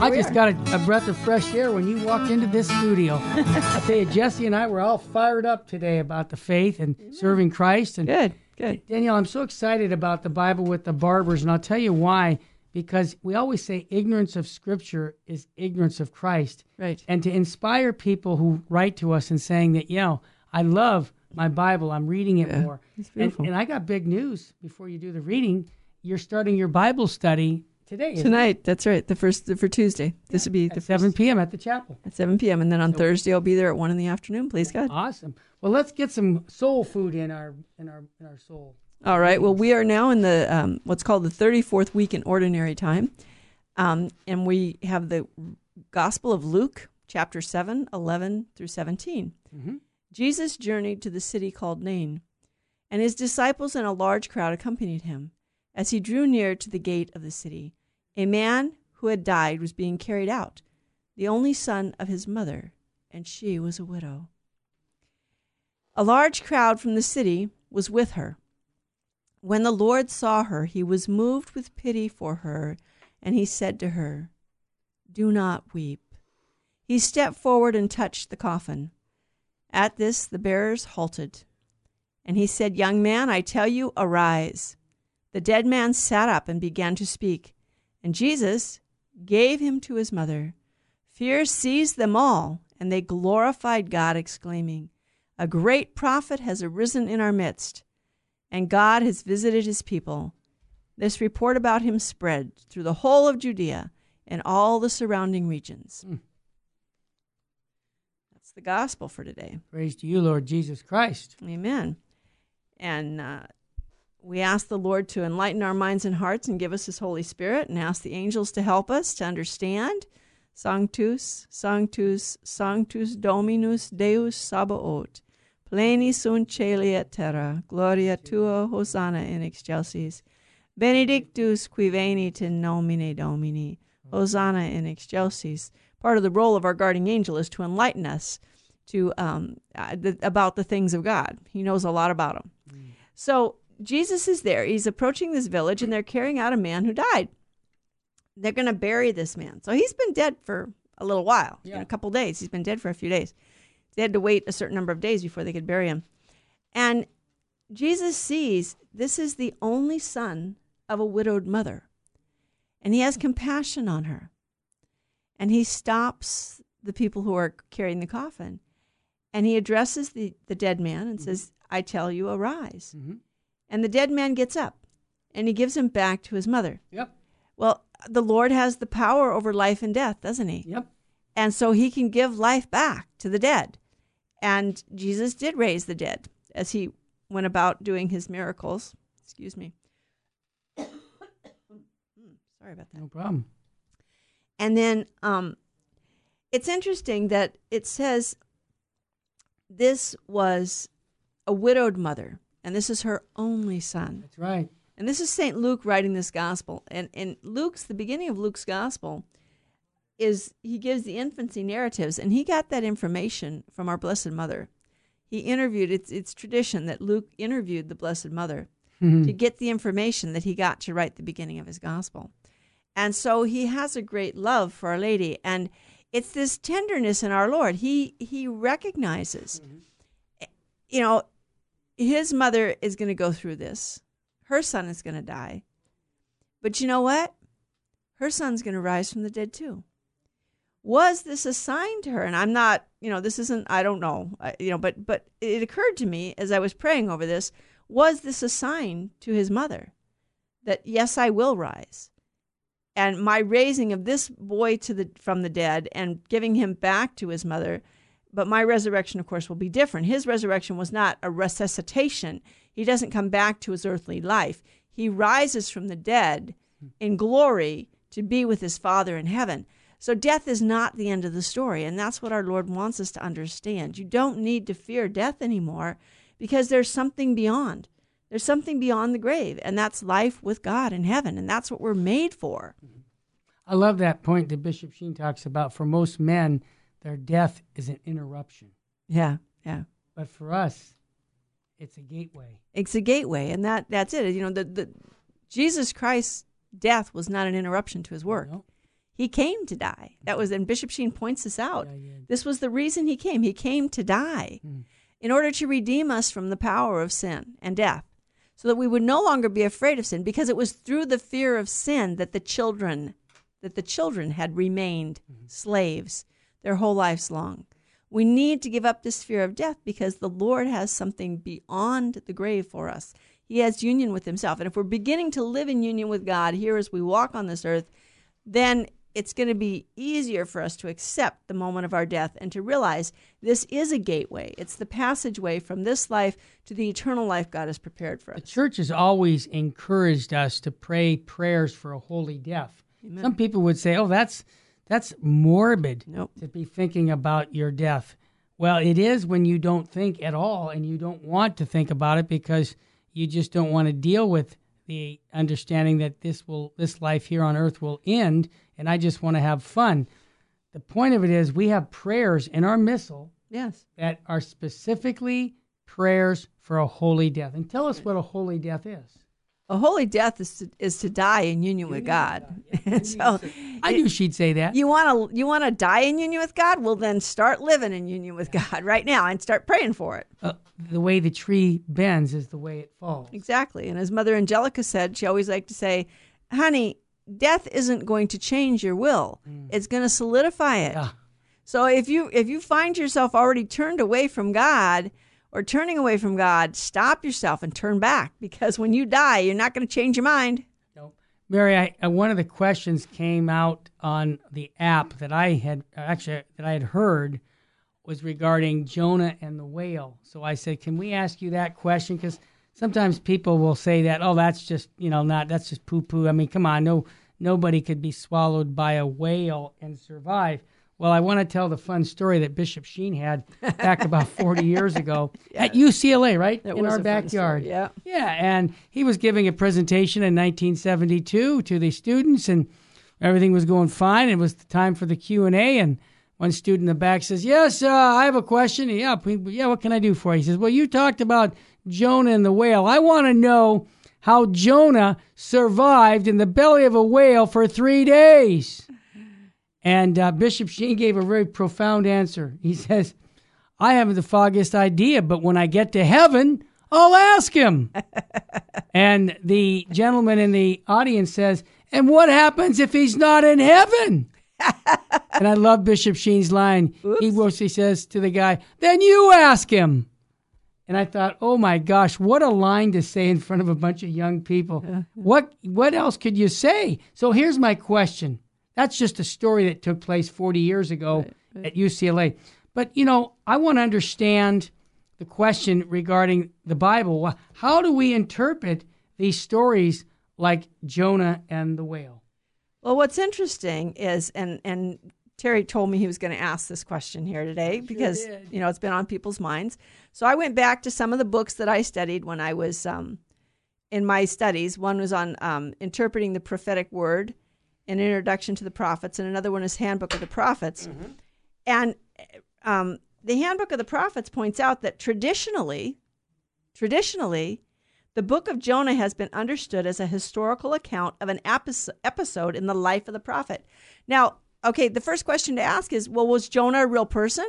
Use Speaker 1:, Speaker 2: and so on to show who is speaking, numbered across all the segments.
Speaker 1: I oh, just got a, a, breath of fresh air when you walked into this studio. I tell you, Jesse and I were all fired up today about the faith and serving Christ. And
Speaker 2: good, good.
Speaker 1: Danielle, I'm so excited about the Bible with the barbers, and I'll tell you why. Because we always say ignorance of Scripture is ignorance of Christ.
Speaker 2: Right.
Speaker 1: And to inspire people who write to us and saying that, you know, I love my Bible, I'm reading it
Speaker 2: yeah,
Speaker 1: more.
Speaker 2: It's
Speaker 1: And,
Speaker 2: beautiful.
Speaker 1: and I got big news before you do the reading. You're starting your Bible study today.
Speaker 2: Tonight, that's right. The first for Tuesday. This would be the
Speaker 1: At 7 p.m. at the chapel.
Speaker 2: at seven p.m. And then on Thursday, I'll be there at one in the afternoon. Please God.
Speaker 1: Awesome. Well, let's get some soul food in our in our in our soul.
Speaker 2: All right. Well, we are now in the um, what's called the thirty-fourth week in Ordinary Time, um, and we have the Gospel of Luke, chapter 7, 11 through 17.
Speaker 1: Mhm.
Speaker 2: Jesus journeyed to the city called Nain, and his disciples and a large crowd accompanied him. As he drew near to the gate of the city, a man who had died was being carried out, the only son of his mother, and she was a widow. A large crowd from the city was with her. When the Lord saw her, he was moved with pity for her, and he said to her, Do not weep. He stepped forward and touched the coffin. At this, the bearers halted. And he said, Young man, I tell you, arise. The dead man sat up and began to speak. And Jesus gave him to his mother. Fear seized them all, and they glorified God, exclaiming, A great prophet has arisen in our midst, and God has visited his people. This report about him spread through the whole of Judea and all the surrounding regions.
Speaker 1: Hmm.
Speaker 2: That's the gospel for today.
Speaker 1: Praise to you, Lord Jesus Christ.
Speaker 2: Amen. And uh, we ask the Lord to enlighten our minds and hearts and give us His Holy Spirit, and ask the angels to help us to understand. Sanctus, Sanctus, Sanctus Dominus Deus Sabaoth. Pleni sunt celi et terra, gloria tua, Hosanna in excelsis. Benedictus qui venit in nomine Domini, Hosanna in excelsis. Part of the role of our guardian angel is to enlighten us to um, uh, about the things of God. He knows a lot about them. So Jesus is there. He's approaching this village, and they're carrying out a man who died. They're going to bury this man. So he's been dead for a little while,
Speaker 1: Yeah.
Speaker 2: a couple days. He's been dead for a few days. They had to wait a certain number of days before they could bury him. And Jesus sees this is the only son of a widowed mother, and he has compassion on her. And he stops the people who are carrying the coffin, and he addresses the, the dead man and says, I tell you, arise.
Speaker 1: Mhm.
Speaker 2: And the dead man gets up and he gives him back to his mother.
Speaker 1: Yep.
Speaker 2: Well, the Lord has the power over life and death, doesn't he?
Speaker 1: Yep.
Speaker 2: And so he can give life back to the dead. And Jesus did raise the dead as he went about doing his miracles. Excuse me. Sorry about that.
Speaker 1: No problem.
Speaker 2: And then um, it's interesting that it says this was a widowed mother, and this is her only son.
Speaker 1: That's right.
Speaker 2: And this is St. Luke writing this gospel. And, and Luke's, the beginning of Luke's gospel, is he gives the infancy narratives, and he got that information from our Blessed Mother. He interviewed, it's, it's tradition that Luke interviewed the Blessed Mother mm-hmm. to get the information that he got to write the beginning of his gospel. And so he has a great love for Our Lady. And it's this tenderness in our Lord. He, he recognizes, mm-hmm. you know, his mother is going to go through this her son is going to die. But you know what? Her son's going to rise from the dead too. Was this a sign to her? And I'm not, you know, this isn't, I don't know, I, you know, but, but it occurred to me as I was praying over this was this a sign to his mother that, yes, I will rise? And my raising of this boy to the, from the dead and giving him back to his mother but my resurrection, of course, will be different. His resurrection was not a resuscitation. He doesn't come back to his earthly life. He rises from the dead in glory to be with his Father in heaven. So death is not the end of the story. And that's what our Lord wants us to understand. You don't need to fear death anymore because there's something beyond. There's something beyond the grave, and that's life with God in heaven, and that's what we're made for. Mm-hmm.
Speaker 1: I love that point that Bishop Sheen talks about. For most men, their death is an interruption.
Speaker 2: Yeah, yeah.
Speaker 1: But for us, it's a gateway.
Speaker 2: It's a gateway, and that that's it. You know, the, the Jesus Christ's death was not an interruption to his work.
Speaker 1: No?
Speaker 2: He came to die. That was, and Bishop Sheen points this out.
Speaker 1: Yeah, yeah.
Speaker 2: This was the reason he came. He came to die
Speaker 1: Mm.
Speaker 2: in order to redeem us from the power of sin and death, so that we would no longer be afraid of sin, because it was through the fear of sin that the children, that the children had remained slaves their whole lives long. We need to give up this fear of death because the Lord has something beyond the grave for us. He has union with Himself. And if we're beginning to live in union with God here as we walk on this earth, then it's going to be easier for us to accept the moment of our death and to realize this is a gateway. It's the passageway from this life to the eternal life God has prepared for us.
Speaker 1: The church has always encouraged us to pray prayers for a holy death. Some people would say, "Oh, that's that's morbid
Speaker 2: Nope.
Speaker 1: to be thinking about your death." Well, it is when you don't think at all and you don't want to think about it because you just don't want to deal with the understanding that this will this life here on earth will end and I just want to have fun. The point of it is we have prayers in our missal
Speaker 2: Yes.
Speaker 1: that are specifically prayers for a holy death. And tell us what a holy death is.
Speaker 2: A holy death is to, is to die in union with God. And so
Speaker 1: I knew she'd say that.
Speaker 2: you want to you want to die in union with God? Well, then start living in union with God right now and start praying for it.
Speaker 1: Uh, the way the tree bends is the way it falls.
Speaker 2: Exactly. And as Mother Angelica said, she always liked to say, "Honey, death isn't going to change your will. It's going to solidify it."
Speaker 1: Yeah.
Speaker 2: So if you if you find yourself already turned away from God or turning away from God, stop yourself and turn back because when you die, you're not going to change your mind.
Speaker 1: Nope. Mary, I, uh, one of the questions came out on the app that I had actually that I had heard was regarding Jonah and the whale. So I said, "Can we ask you that question?" Because sometimes people will say that, "Oh, that's just you know not that's just poo poo." I mean, come on, no nobody could be swallowed by a whale and survive. Well, I want to tell the fun story that Bishop Sheen had back about 40 years ago at UCLA, right?
Speaker 2: That
Speaker 1: in our backyard.
Speaker 2: story, yeah.
Speaker 1: Yeah, and he was giving a presentation in 1972 to the students, and everything was going fine. It was the time for the Q and A, and one student in the back says, "Yes, uh, I have a question." Yeah, yeah. What can I do for you? He says, "Well, you talked about Jonah and the whale. I want to know how Jonah survived in the belly of a whale for three days." And uh, Bishop Sheen gave a very profound answer. He says, I haven't the foggiest idea, but when I get to heaven, I'll ask him. and the gentleman in the audience says, And what happens if he's not in heaven? and I love Bishop Sheen's line. He mostly says to the guy, Then you ask him. And I thought, oh my gosh, what a line to say in front of a bunch of young people. What what else could you say? So here's my question. That's just a story that took place 40 years ago at UCLA. But you know, I want to understand the question regarding the Bible. How do we interpret these stories like Jonah and the whale?
Speaker 2: Well, what's interesting is, and and Terry told me he was going to ask this question here today because you know it's been on people's minds. So I went back to some of the books that I studied when I was um, in my studies. One was on um, interpreting the prophetic word, an introduction to the prophets, and another one is Handbook of the Prophets. And um, the Handbook of the Prophets points out that traditionally, traditionally, the book of Jonah has been understood as a historical account of an episode in the life of the prophet. Now, okay, the first question to ask is well, was Jonah a real person?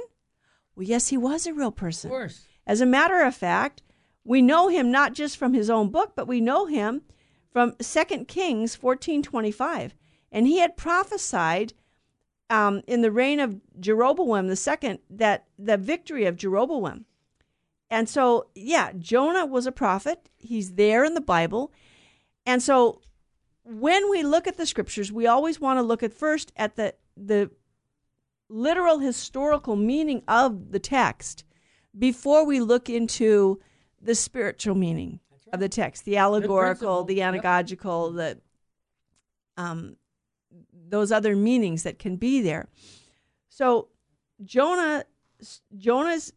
Speaker 2: Well, yes, he was a real person.
Speaker 1: Of course.
Speaker 2: As a matter of fact, we know him not just from his own book, but we know him from 2 Kings 14:25. And he had prophesied um, in the reign of Jeroboam the second that the victory of Jeroboam. And so, yeah, Jonah was a prophet. He's there in the Bible. And so when we look at the scriptures, we always want to look at first at the the literal historical meaning of the text before we look into the spiritual meaning of the text, the allegorical, the
Speaker 1: Yep.
Speaker 2: anagogical, the um, those other meanings that can be there. So Jonah, Jonah's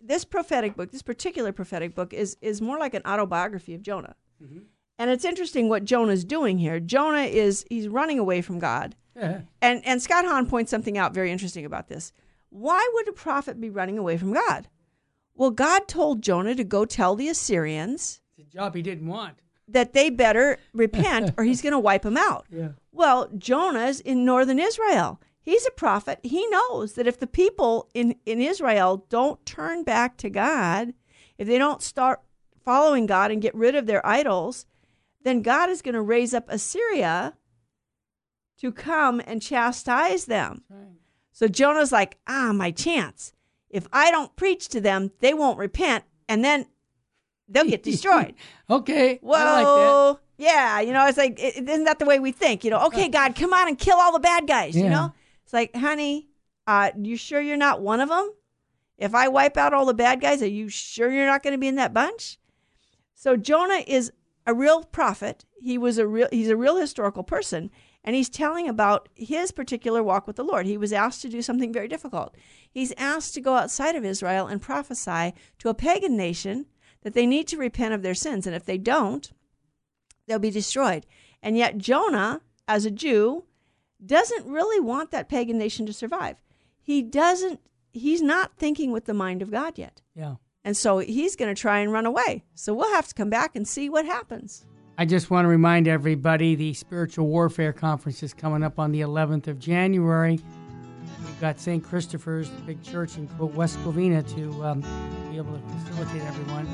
Speaker 2: this prophetic book, this particular prophetic book, is is more like an autobiography of Jonah. Mm-hmm. And it's interesting what Jonah's doing here. Jonah is he's running away from God.
Speaker 1: Yeah.
Speaker 2: And and Scott Hahn points something out very interesting about this. Why would a prophet be running away from God? Well, God told Jonah to go tell the Assyrians
Speaker 1: It's a job he didn't want.
Speaker 2: that they better repent or he's going to wipe them out.
Speaker 1: Yeah.
Speaker 2: Well, Jonah's in northern Israel. He's a prophet. He knows that if the people in, in Israel don't turn back to God, if they don't start following God and get rid of their idols, then God is going to raise up Assyria to come and chastise them.
Speaker 1: Right.
Speaker 2: So Jonah's like, ah, my chance. If I don't preach to them, they won't repent, and then they'll get destroyed.
Speaker 1: Okay.
Speaker 2: Well,
Speaker 1: I like that.
Speaker 2: Yeah, you know, it's like, is isn't that the way we think? You know, okay, God, come on and kill all the bad guys. You
Speaker 1: Yeah.
Speaker 2: know, it's like, honey, uh, you sure you're not one of them? If I wipe out all the bad guys, are you sure you're not going to be in that bunch? So Jonah is a real prophet. He was a real. He's a real historical person, and he's telling about his particular walk with the Lord. He was asked to do something very difficult. He's asked to go outside of Israel and prophesy to a pagan nation that they need to repent of their sins, and if they don't, they'll be destroyed. And yet Jonah, as a Jew, doesn't really want that pagan nation to survive. He doesn't. He's not thinking with the mind of God yet.
Speaker 1: Yeah.
Speaker 2: And so he's going to try and run away. So we'll have to come back and see what happens.
Speaker 1: I just want to remind everybody the Spiritual Warfare Conference is coming up on the 11th of January. We've got St. Christopher's, the big church in West Covina, to um, be able to facilitate everyone.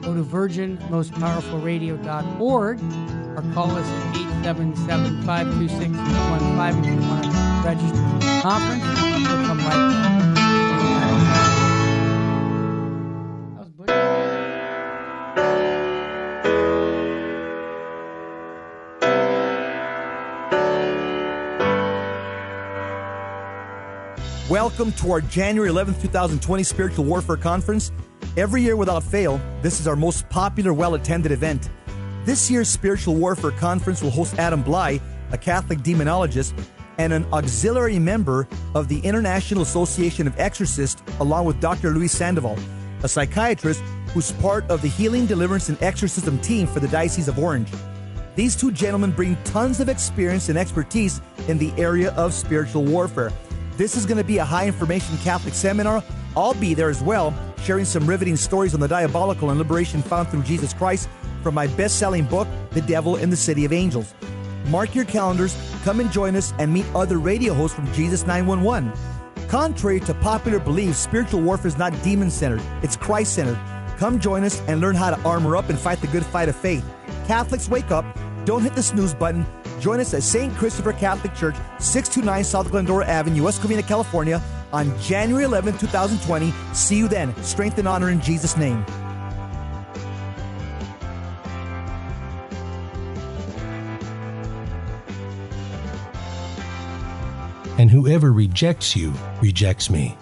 Speaker 1: Go to virginmostpowerfulradio.org or call us at 877 526 615 if you want to register for the conference. We'll come right back.
Speaker 3: Welcome to our January 11th, 2020 Spiritual Warfare Conference. Every year without fail, this is our most popular, well attended event. This year's Spiritual Warfare Conference will host Adam Blai, a Catholic demonologist and an auxiliary member of the International Association of Exorcists, along with Dr. Luis Sandoval, a psychiatrist who's part of the Healing, Deliverance, and Exorcism team for the Diocese of Orange. These two gentlemen bring tons of experience and expertise in the area of spiritual warfare. This is going to be a high information Catholic seminar. I'll be there as well, sharing some riveting stories on the diabolical and liberation found through Jesus Christ from my best selling book, The Devil in the City of Angels. Mark your calendars, come and join us, and meet other radio hosts from Jesus 911. Contrary to popular belief, spiritual warfare is not demon centered, it's Christ centered. Come join us and learn how to armor up and fight the good fight of faith. Catholics, wake up. Don't hit the snooze button. Join us at St. Christopher Catholic Church, 629 South Glendora Avenue, West Covina, California, on January 11, 2020. See you then. Strength and honor in Jesus' name.
Speaker 4: and whoever rejects you rejects me.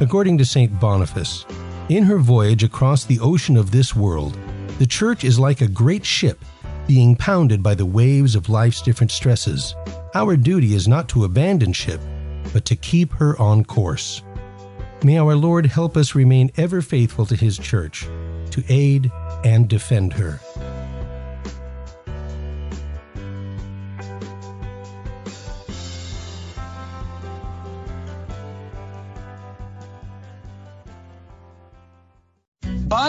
Speaker 4: According to St. Boniface, in her voyage across the ocean of this world, the Church is like a great ship being pounded by the waves of life's different stresses. Our duty is not to abandon ship, but to keep her on course. May our Lord help us remain ever faithful to His Church, to aid and defend her.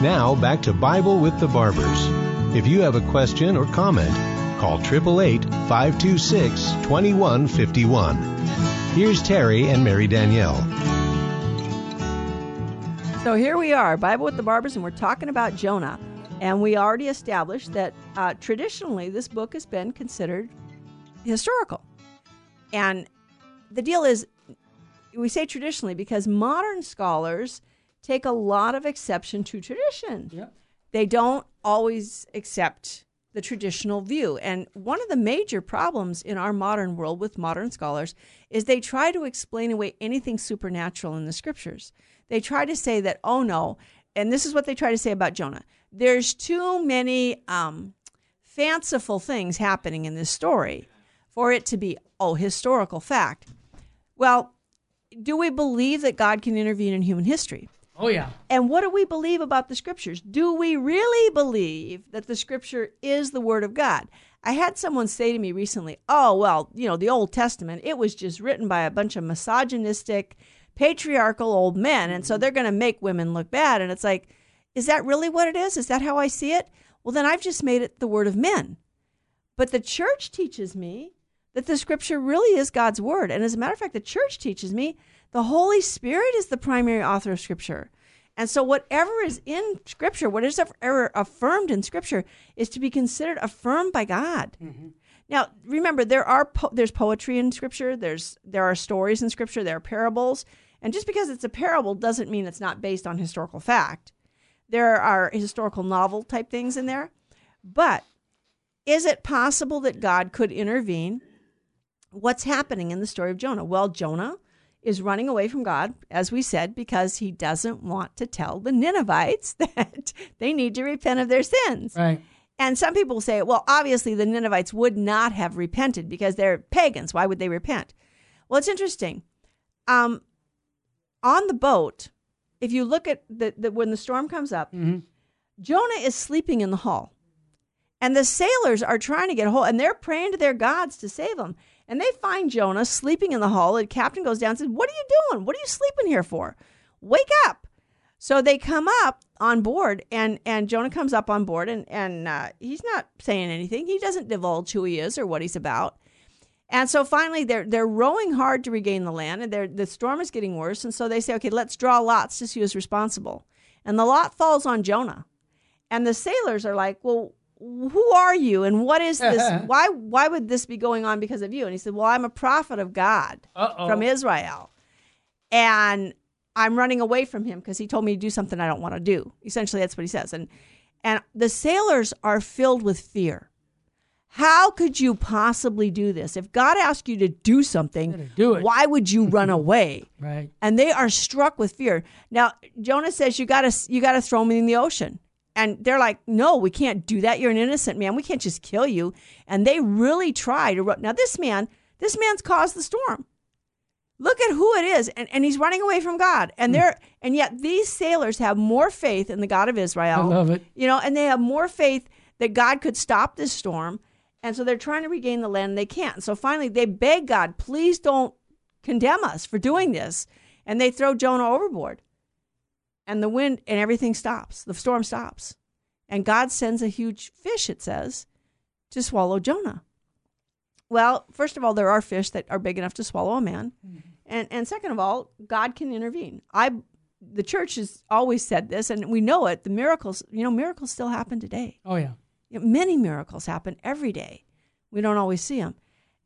Speaker 4: Now back to Bible with the Barbers. If you have a question or comment, call 888 526 2151. Here's Terry and Mary Danielle.
Speaker 2: So here we are, Bible with the Barbers, and we're talking about Jonah. And we already established that uh, traditionally this book has been considered historical. And the deal is, we say traditionally because modern scholars take a lot of exception to tradition.
Speaker 1: Yep.
Speaker 2: They don't always accept the traditional view. And one of the major problems in our modern world with modern scholars is they try to explain away anything supernatural in the scriptures. They try to say that, oh no, and this is what they try to say about Jonah there's too many um, fanciful things happening in this story for it to be, oh, historical fact. Well, do we believe that God can intervene in human history?
Speaker 1: Oh, yeah.
Speaker 2: And what do we believe about the scriptures? Do we really believe that the scripture is the word of God? I had someone say to me recently, oh, well, you know, the Old Testament, it was just written by a bunch of misogynistic, patriarchal old men. And so mm-hmm. they're going to make women look bad. And it's like, is that really what it is? Is that how I see it? Well, then I've just made it the word of men. But the church teaches me that the scripture really is God's word. And as a matter of fact, the church teaches me the Holy Spirit is the primary author of scripture. And so, whatever is in Scripture, what is ever affirmed in Scripture, is to be considered affirmed by God. Mm-hmm. Now, remember, there are po- there's poetry in Scripture. There's there are stories in Scripture. There are parables, and just because it's a parable doesn't mean it's not based on historical fact. There are historical novel type things in there. But is it possible that God could intervene? What's happening in the story of Jonah? Well, Jonah is running away from God, as we said, because he doesn't want to tell the Ninevites that they need to repent of their sins.
Speaker 1: Right.
Speaker 2: And some people say, well, obviously the Ninevites would not have repented because they're pagans. Why would they repent? Well, it's interesting. Um, on the boat, if you look at the, the when the storm comes up,
Speaker 1: mm-hmm.
Speaker 2: Jonah is sleeping in the hall. And the sailors are trying to get a hold, and they're praying to their gods to save them. And they find Jonah sleeping in the hall. The captain goes down and says, What are you doing? What are you sleeping here for? Wake up. So they come up on board, and, and Jonah comes up on board, and, and uh, he's not saying anything. He doesn't divulge who he is or what he's about. And so finally, they're they're rowing hard to regain the land, and the storm is getting worse. And so they say, okay, let's draw lots to see who's responsible. And the lot falls on Jonah. And the sailors are like, well, who are you, and what is this? why why would this be going on because of you? And he said, well, I'm a prophet of God
Speaker 1: Uh-oh.
Speaker 2: from Israel, and I'm running away from him because he told me to do something I don't want to do. Essentially, that's what he says. And and the sailors are filled with fear how could you possibly do this? If God asked you to do something,
Speaker 1: do it.
Speaker 2: why would you run away?
Speaker 1: right.
Speaker 2: And they are struck with fear. Now, Jonah says you got to you got to throw me in the ocean. And they're like, "No, we can't do that. You're an innocent man. We can't just kill you." And they really try to. Now, this man, this man's caused the storm. Look at who it is, and, and he's running away from God. And hmm. they're and yet these sailors have more faith in the God of Israel.
Speaker 1: I love it.
Speaker 2: You know, and they have more faith that God could stop this storm and so they're trying to regain the land and they can't. So finally they beg God, please don't condemn us for doing this. And they throw Jonah overboard. And the wind and everything stops. The storm stops. And God sends a huge fish, it says, to swallow Jonah. Well, first of all, there are fish that are big enough to swallow a man. Mm-hmm. And and second of all, God can intervene. I the church has always said this and we know it. The miracles, you know, miracles still happen today.
Speaker 1: Oh yeah.
Speaker 2: Many miracles happen every day. We don't always see them.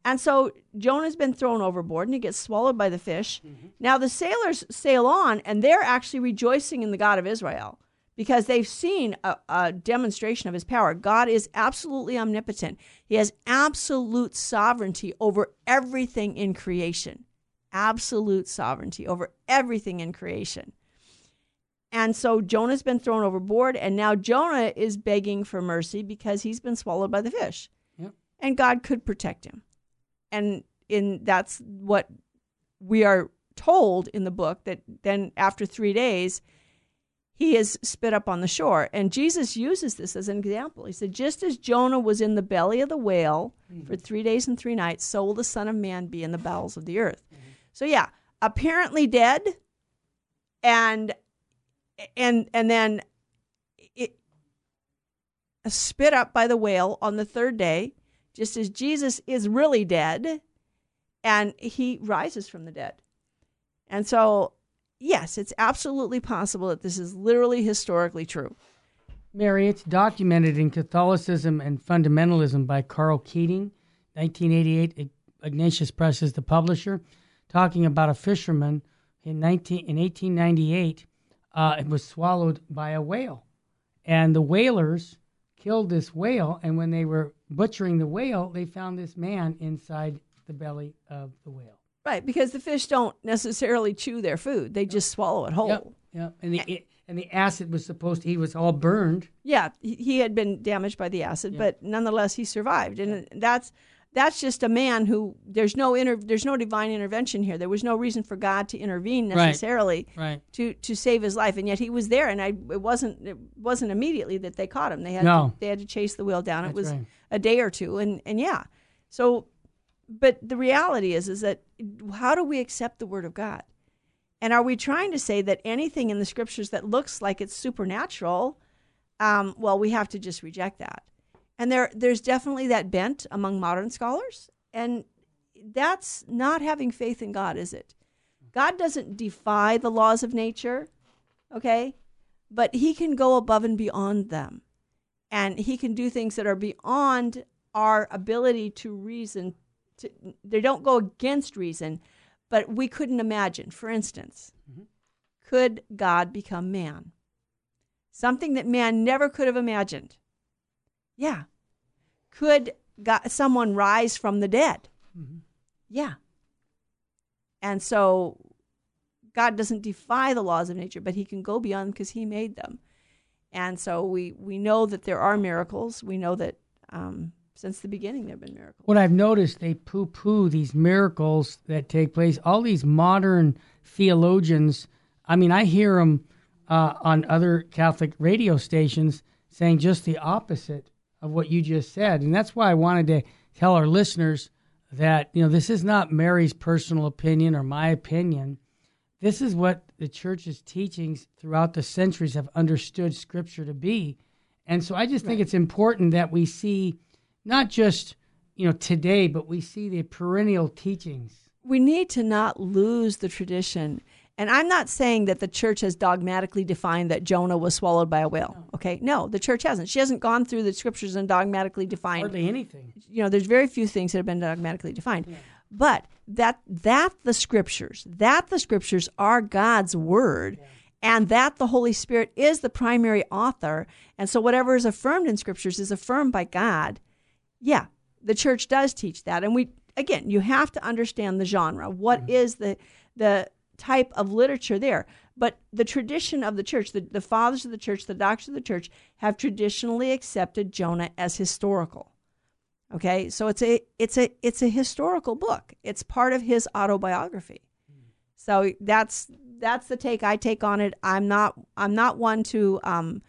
Speaker 2: And so Jonah's been thrown overboard and he gets swallowed by the fish. Mm-hmm. Now the sailors sail on and they're actually rejoicing in the God of Israel because they've seen a, a, demonstration of his power. God is absolutely omnipotent, he has absolute sovereignty over everything in creation. Absolute sovereignty over everything in creation. And so Jonah's been thrown overboard, and now Jonah is begging for mercy because he's been swallowed by the fish.
Speaker 1: Yep.
Speaker 2: And God could protect him. And in that's what we are told in the book that then after three days, he is spit up on the shore. And Jesus uses this as an example. He said, Just as Jonah was in the belly of the whale mm-hmm. for three days and three nights, so will the Son of Man be in the bowels of the earth. Mm-hmm. So, yeah, apparently dead. And and and then it spit up by the whale on the third day, just as Jesus is really dead, and he rises from the dead. And so, yes, it's absolutely possible that this is literally historically true.
Speaker 1: Mary, it's documented in Catholicism and Fundamentalism by Karl Keating, 1988. Ignatius Press is the publisher talking about a fisherman in 19 in 1898 uh, it was swallowed by a whale and the whalers killed this whale and when they were butchering the whale they found this man inside the belly of the whale.
Speaker 2: Right, because the fish don't necessarily chew their food; they just swallow it whole.
Speaker 1: yep yep. And the and the acid was supposed to he was all burned.
Speaker 2: Yeah, he, he had been damaged by the acid, but nonetheless he survived, and that's that's just a man who there's no inter, there's no divine intervention here. There was no reason for God to intervene necessarily
Speaker 1: right
Speaker 2: to to save his life, and yet he was there, and I it wasn't it wasn't immediately that they caught him. They had
Speaker 1: No.
Speaker 2: to, they had to chase the whale down. it was
Speaker 1: right.
Speaker 2: a day or two, and and yeah, so but the reality is is that how do we accept the word of God? And are we trying to say that anything in the scriptures that looks like it's supernatural, um, well, we have to just reject that? And there, there's definitely that bent among modern scholars, and that's not having faith in God, is it? God doesn't defy the laws of nature, okay, but He can go above and beyond them, and He can do things that are beyond our ability to reason. To, they don't go against reason, but we couldn't imagine. For instance, mm-hmm. could God become man? Something that man never could have imagined. Yeah. Could God, someone rise from the dead? Yeah. And so God doesn't defy the laws of nature, but he can go beyond because he made them. And so we, we know that there are miracles. We know that um, since the beginning there have been miracles.
Speaker 1: what I've noticed, they poo poo these miracles that take place. All these modern theologians, I mean, I hear them uh, on other Catholic radio stations saying just the opposite of what you just said. And that's why I wanted to tell our listeners that, you know, this is not Mary's personal opinion or my opinion. This is what the church's teachings throughout the centuries have understood Scripture to be. And so I just think it's important that we see not just you know today, but we see the perennial teachings.
Speaker 2: we need to not lose the tradition. And I'm not saying that the church has dogmatically defined that Jonah was swallowed by a whale. Okay, no, the church hasn't. She hasn't gone through the scriptures and dogmatically defined.
Speaker 1: Hardly anything.
Speaker 2: You know, there's very few things that have been dogmatically defined. But that that the scriptures, that the scriptures are God's word, and that the Holy Spirit is the primary author, and so whatever is affirmed in scriptures is affirmed by God. Yeah, the church does teach that, and we again, you have to understand the genre. What mm. is the the type of literature there? But the tradition of the church, the, the fathers of the church, the doctors of the church, have traditionally accepted Jonah as historical. Okay, so it's a it's a it's a historical book. It's part of his autobiography. So that's that's the take I take on it. I'm not I'm not one to um,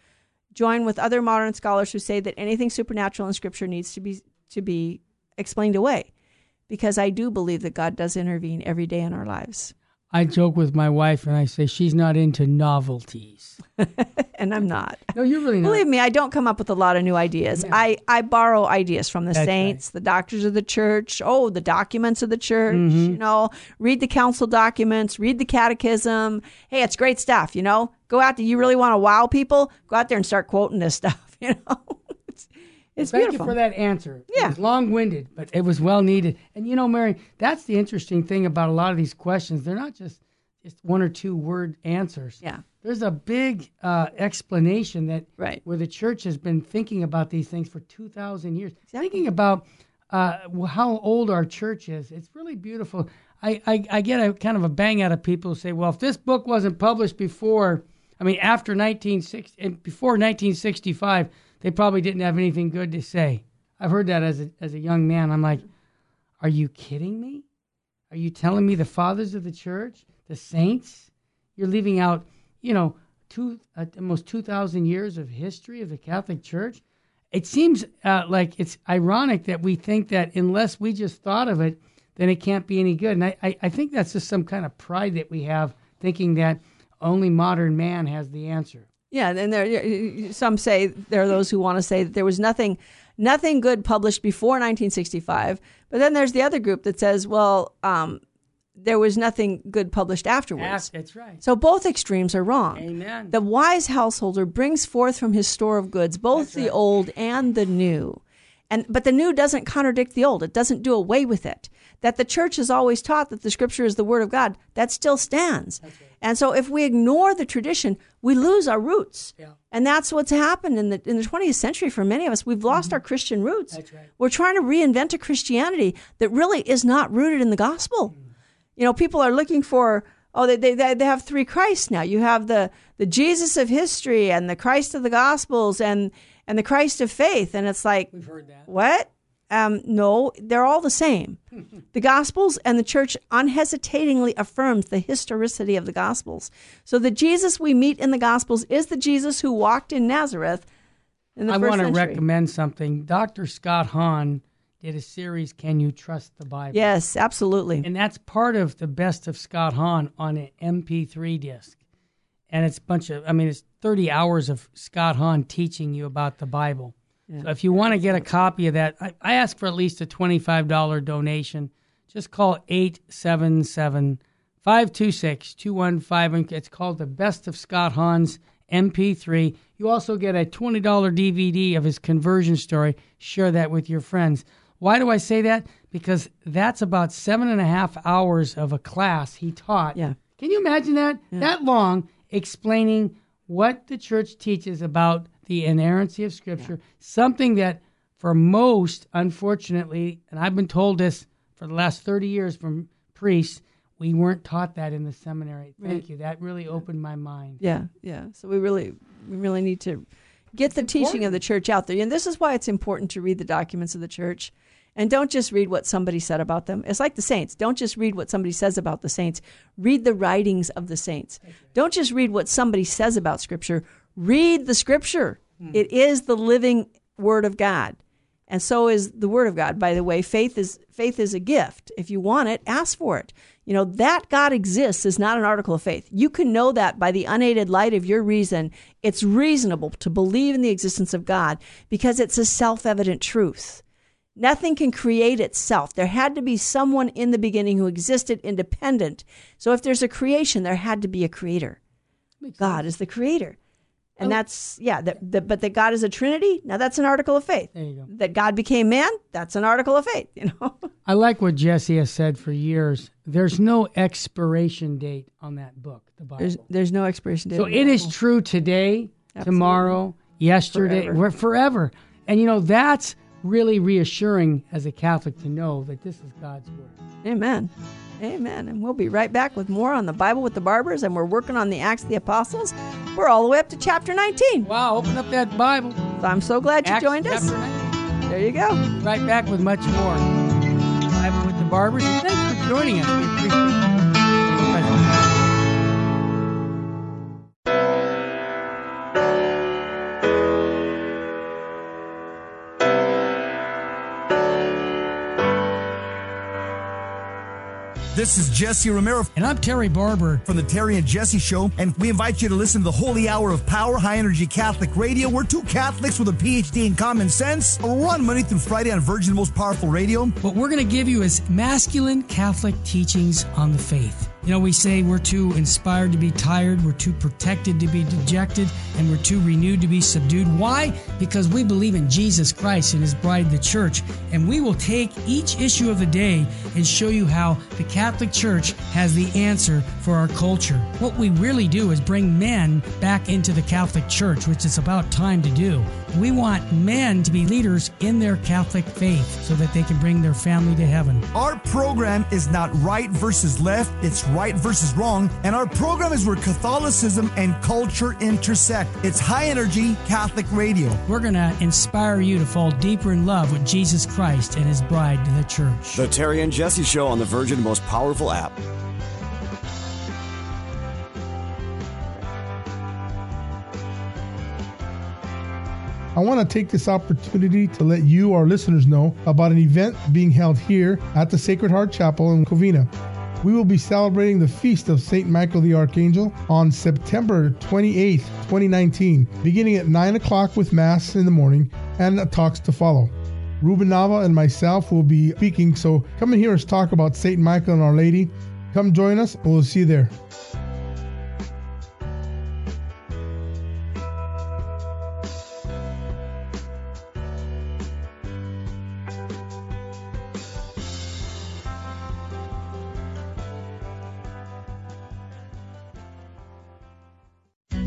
Speaker 2: join with other modern scholars who say that anything supernatural in Scripture needs to be to be explained away, because I do believe that God does intervene every day in our lives,
Speaker 1: I joke with my wife and I say she's not into novelties.
Speaker 2: and I'm not.
Speaker 1: No, you're really not.
Speaker 2: Believe me, I don't come up with a lot of new ideas. I, I borrow ideas from the
Speaker 1: That's
Speaker 2: saints, the doctors of the church, oh, the documents of the church,
Speaker 1: Mm-hmm.
Speaker 2: you know, read the council documents, read the catechism. Hey, it's great stuff, you know. Go out there, you really want to wow people? Go out there and start quoting this stuff, you know. It's
Speaker 1: Thank
Speaker 2: beautiful.
Speaker 1: you for that answer.
Speaker 2: Yeah.
Speaker 1: It was long winded, but it was well needed. And you know, Mary, that's the interesting thing about a lot of these questions. They're not just just one or two word answers.
Speaker 2: Yeah.
Speaker 1: There's a big uh, explanation that
Speaker 2: Right.
Speaker 1: where the church has been thinking about these things for 2,000 years. Thinking about uh, how old our church is. It's really beautiful. I, I, I get a kind of a bang out of people who say, well, if this book wasn't published before, I mean, after 1960, and before 1965, they probably didn't have anything good to say. I've heard that as a, as a young man. I'm like, are you kidding me? Are you telling me the fathers of the church, the saints, you're leaving out, you know, two uh, almost two thousand years of history of the Catholic Church? It seems uh, like it's ironic that we think that unless we just thought of it, then it can't be any good. And I, I, I think that's just some kind of pride that we have, thinking that only modern man has the answer.
Speaker 2: Yeah, and there some say there are those who want to say that there was nothing nothing good published before 1965, but then there's the other group that says, well, um, there was nothing good published afterwards.
Speaker 1: That's right.
Speaker 2: So both extremes are wrong.
Speaker 1: Amen.
Speaker 2: The wise householder brings forth from his store of goods both the old and the new. And but the new doesn't contradict the old. It doesn't do away with it. That the church has always taught that the scripture is the word of God, that still stands. And so if we ignore the tradition, we lose our roots.
Speaker 1: Yeah.
Speaker 2: And that's what's happened in the in the 20th century for many of us. We've lost our Christian roots.
Speaker 1: Mm-hmm. That's right.
Speaker 2: We're trying to reinvent a Christianity that really is not rooted in the gospel.
Speaker 1: Mm.
Speaker 2: You know, people are looking for oh they, they they they have three Christs now. You have the the Jesus of history and the Christ of the gospels and and the Christ of faith and it's like
Speaker 1: We've heard that.
Speaker 2: what? Um, no, they're all the same. the Gospels and the church unhesitatingly affirms the historicity of the Gospels. So the Jesus we meet in the Gospels is the Jesus who walked in Nazareth in the
Speaker 1: I want to
Speaker 2: century.
Speaker 1: recommend something. Dr. Scott Hahn did a series, Can You Trust the Bible?
Speaker 2: Yes, absolutely.
Speaker 1: And that's part of the best of Scott Hahn on an MP3 disc. And it's a bunch of, I mean, it's 30 hours of Scott Hahn teaching you about the Bible. So if you want to get a copy of that, I, I ask for at least a $25 donation. Just call 877 526 215. It's called The Best of Scott Hahn's MP3. You also get a $20 DVD of his conversion story. Share that with your friends. Why do I say that? Because that's about seven and a half hours of a class he taught.
Speaker 2: Yeah.
Speaker 1: Can you imagine that? That long explaining what the church teaches about the inerrancy of Scripture, something that for most, unfortunately, and I've been told this for the last 30 years from priests, we weren't taught that in the seminary. Thank
Speaker 2: Right.
Speaker 1: you. That really opened my mind.
Speaker 2: Yeah, yeah. So we really, we really need to get the teaching of the church out there, and this is why it's important to read the documents of the church, and don't just read what somebody said about them. It's like the saints. Don't just read what somebody says about the saints. Read the writings of the saints. Don't just read what somebody says about Scripture. Read the Scripture. Hmm. It is the living Word of God. And so is the word of God. By the way, faith is faith is a gift. If you want it, ask for it. You know, that God exists is not an article of faith. You can know that by the unaided light of your reason. It's reasonable to believe in the existence of God because it's a self-evident truth. Nothing can create itself. There had to be someone in the beginning who existed independent. So if there's a creation, there had to be a creator. God is the creator. And oh. that's, yeah, but that God is a Trinity, now that's an article of faith.
Speaker 1: There you go.
Speaker 2: That God became man, that's an article of faith, you know?
Speaker 1: I like what Jesse has said for years. There's no expiration date on that book, the Bible.
Speaker 2: There's, there's no expiration date.
Speaker 1: So it is true today, tomorrow, yesterday,
Speaker 2: Forever.
Speaker 1: forever. And you know, that's really reassuring as a Catholic to know that this is God's word.
Speaker 2: Amen. Amen. And we'll be right back with more on the Bible with the Barbers, and we're working on the Acts of the Apostles. We're all the way up to chapter 19.
Speaker 1: Wow, open up that Bible.
Speaker 2: So I'm so glad you
Speaker 1: Acts
Speaker 2: joined us.
Speaker 1: chapter 19.
Speaker 2: There you go.
Speaker 1: Right back with much more. Bible with the Barbers. Thanks for joining us.
Speaker 3: This is Jesse Romero
Speaker 5: And I'm Terry Barber.
Speaker 3: from the Terry and Jesse Show, and we invite you to listen to the Holy Hour of Power, High Energy Catholic Radio. We're two Catholics with a PhD in common sense. We're on Monday through Friday on Virgin Most Powerful Radio.
Speaker 5: What we're going to give you is masculine Catholic teachings on the faith. You know, we say we're too inspired to be tired, we're too protected to be dejected, and we're too renewed to be subdued. Why? Because we believe in Jesus Christ and His bride, the church. And we will take each issue of the day and show you how the Catholic Church has the answer for our culture. What we really do is bring men back into the Catholic Church, which is about time to do. We want men to be leaders in their Catholic faith so that they can bring their family to heaven.
Speaker 3: Our program is not right versus left, it's right versus wrong. And our program is where Catholicism and culture intersect. It's high energy Catholic radio.
Speaker 5: We're going to inspire you to fall deeper in love with Jesus Christ and his bride, the church.
Speaker 6: The Terry and Jesse Show on the Virgin Most Powerful app.
Speaker 7: I want to take this opportunity to let you, our listeners, know about an event being held here at the Sacred Heart Chapel in Covina. We will be celebrating the feast of St. Michael the Archangel on September 28th, 2019, beginning at 9 o'clock with Mass in the morning and talks to follow. Ruben Nava and myself will be speaking, so come and hear us talk about St. Michael and Our Lady. Come join us, and we'll see you there.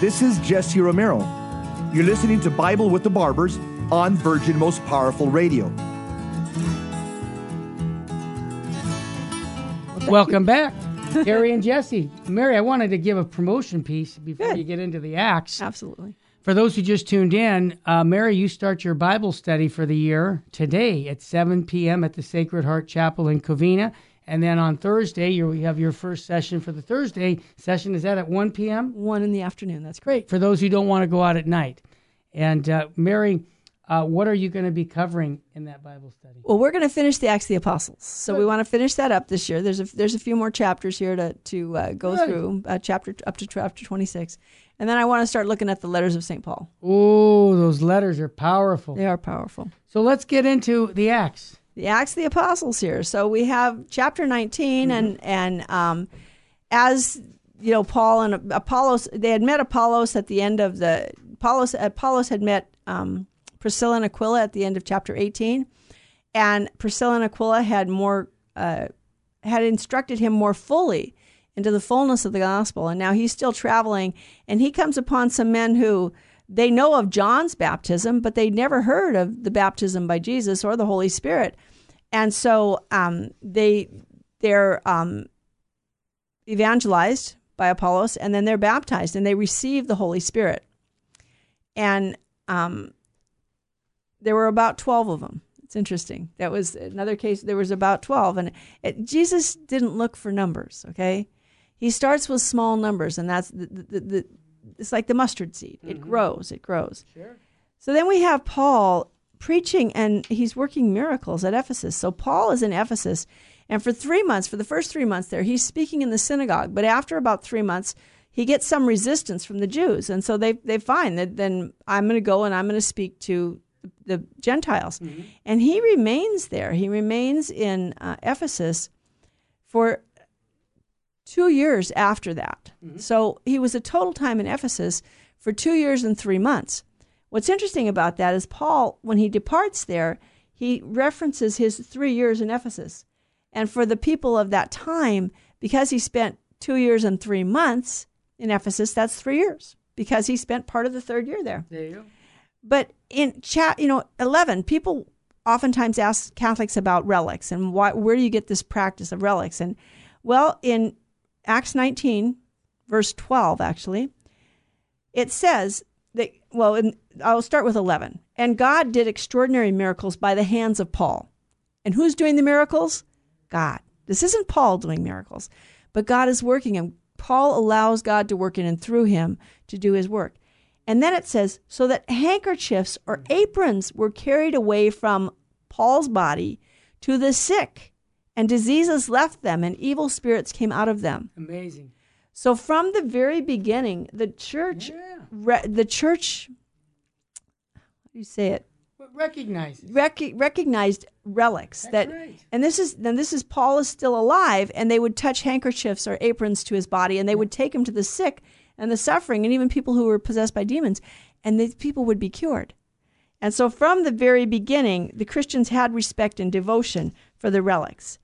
Speaker 3: This is Jesse Romero. You're listening to Bible with the Barbers on Virgin Most Powerful Radio.
Speaker 1: Welcome back, Terry and Jesse. Mary, I wanted to give a promotion piece before
Speaker 2: Good.
Speaker 1: you get into the Acts.
Speaker 2: Absolutely.
Speaker 1: For those who just tuned in, uh, Mary, you start your Bible study for the year today at 7 p.m. at the Sacred Heart Chapel in Covina. And then on Thursday, you have your first session for the Thursday session. Is that at 1 p.m.?
Speaker 2: One in the afternoon. That's great.
Speaker 1: For those who don't want to go out at night. And uh, Mary, uh, what are you going to be covering in that Bible study?
Speaker 2: Well, we're going to finish the Acts of the Apostles, so we want to finish that up this year. There's a there's a few more chapters here to to uh, go
Speaker 1: Good.
Speaker 2: through, uh, chapter up to chapter 26, and then I want to start looking at the letters of Saint Paul.
Speaker 1: Oh, those letters are powerful.
Speaker 2: They are powerful.
Speaker 1: So let's get into the Acts.
Speaker 2: The Acts of the Apostles here. So we have chapter 19, and and um, as you know, Paul and Apollos, they had met Apollos at the end of the Apollos. Apollos had met um, Priscilla and Aquila at the end of chapter 18, and Priscilla and Aquila had more uh, had instructed him more fully into the fullness of the gospel, and now he's still traveling, and he comes upon some men who. They know of John's baptism, but they never heard of the baptism by Jesus or the Holy Spirit and so um, they they're um, evangelized by Apollos, and then they're baptized, and they receive the Holy Spirit. And um, there were about twelve of them. It's interesting. That was another case. There was about twelve, and it, Jesus didn't look for numbers. Okay, he starts with small numbers, and that's the, the, the, it's like the mustard seed. It grows. It grows. Sure. So then we have Paul preaching and he's working miracles at Ephesus. So Paul is in Ephesus, and for three months, for the first three months there, he's speaking in the synagogue. But after about three months, he gets some resistance from the Jews, and so they they find that then I'm going to go and I'm going to speak to the Gentiles, and he remains there. He remains in uh, Ephesus for two years after that. Mm-hmm. So he was a total time in Ephesus for two years and three months. What's interesting about that is Paul, when he departs there, he references his three years in Ephesus. And for the people of that time, because he spent two years and three months in Ephesus, that's three years because he spent part of the third year there.
Speaker 1: There you go.
Speaker 2: But in chat, you know, 11, people oftentimes ask Catholics about relics and why, where do you get this practice of relics? And well, in Acts 19, verse 12, actually, it says that, well, in, I'll start with 11. And God did extraordinary miracles by the hands of Paul. And who's doing the miracles? God. This isn't Paul doing miracles, but God is working and Paul allows God to work in and through him to do his work. And then it says, so that handkerchiefs or aprons were carried away from Paul's body to the sick, and diseases left them, and evil spirits came out of them.
Speaker 1: Amazing.
Speaker 2: So from the very beginning, the church,
Speaker 1: Yeah.
Speaker 2: re- the church, how do you say it?
Speaker 1: But recognize it.
Speaker 2: Rec- recognized relics that,
Speaker 1: right.
Speaker 2: and this is then this is Paul is still alive, and they would touch handkerchiefs or aprons to his body, and they would take him to the sick and the suffering, and even people who were possessed by demons, and these people would be cured. And so from the very beginning, the Christians had respect and devotion for the relics.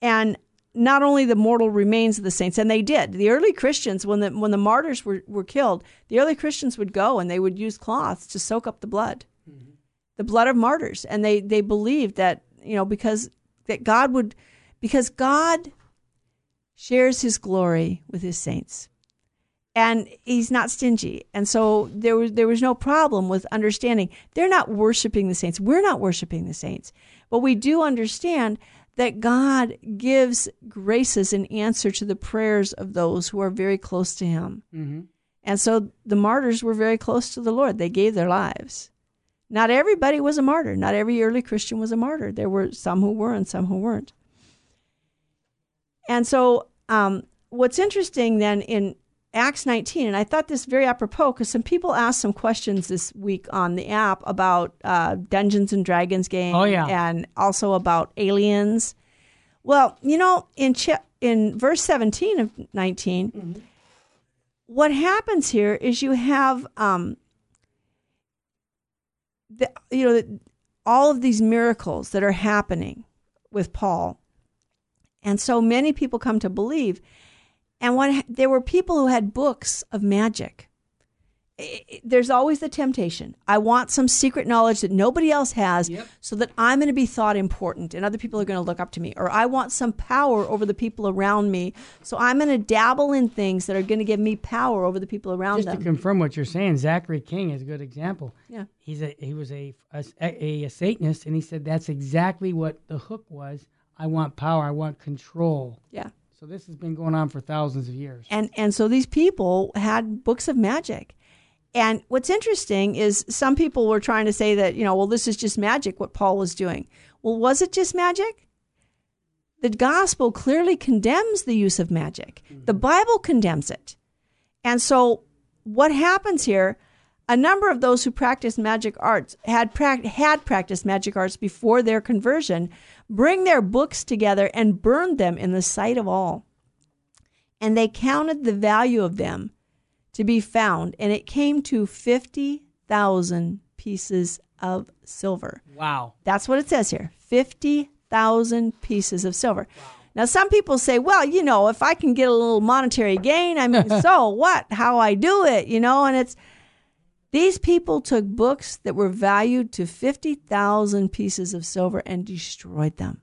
Speaker 2: And not only the mortal remains of the saints, and they did. The early Christians, when the when the martyrs were, were killed, the early Christians would go and they would use cloths to soak up the blood. Mm-hmm. The blood of martyrs. And they, they believed that, you know, because that God would because God shares his glory with his saints and he's not stingy. And so there was there was no problem with understanding they're not worshiping the saints. We're not worshiping the saints. But we do understand that God gives graces in answer to the prayers of those who are very close to him.
Speaker 1: Mm-hmm.
Speaker 2: And so the martyrs were very close to the Lord. They gave their lives. Not everybody was a martyr. Not every early Christian was a martyr. There were some who were and some who weren't. And so um, what's interesting then in Acts 19, and I thought this very apropos because some people asked some questions this week on the app about uh, Dungeons and Dragons game.
Speaker 1: Oh, yeah.
Speaker 2: And also about aliens. Well, you know, in ch- in verse 17 of 19, what happens here is you have, um, the, you know, the, all of these miracles that are happening with Paul. And so many people come to believe. And what there were people who had books of magic. I- I- There's always the temptation. I want some secret knowledge that nobody else has
Speaker 1: Yep.
Speaker 2: so that I'm going to be thought important and other people are going to look up to me. Or I want some power over the people around me. So I'm going to dabble in things that are going to give me power over the people around
Speaker 1: Just to confirm what you're saying, Zachary King is a good example.
Speaker 2: Yeah.
Speaker 1: He's a he was a a, a, a Satanist, and he said that's exactly what the hook was. I want power. I want control.
Speaker 2: yeah.
Speaker 1: So this has been going on for thousands of years.
Speaker 2: And and so these people had books of magic. And what's interesting is some people were trying to say that, you know, well, this is just magic, what Paul was doing. Well, was it just magic? The gospel clearly condemns the use of magic. The mm-hmm. Bible condemns it. And so what happens here, a number of those who practice magic arts had, prac- had practiced magic arts before their conversion, bring their books together and burn them in the sight of all and they counted the value of them to be found, and it came to 50,000 pieces of silver.
Speaker 1: Wow.
Speaker 2: That's what it says here 50,000 pieces of silver. Wow. Now, some people say, well, you know, if I can get a little monetary gain, I mean, so what? How I do it, you know? And it's these people took books that were valued to 50,000 pieces of silver and destroyed them.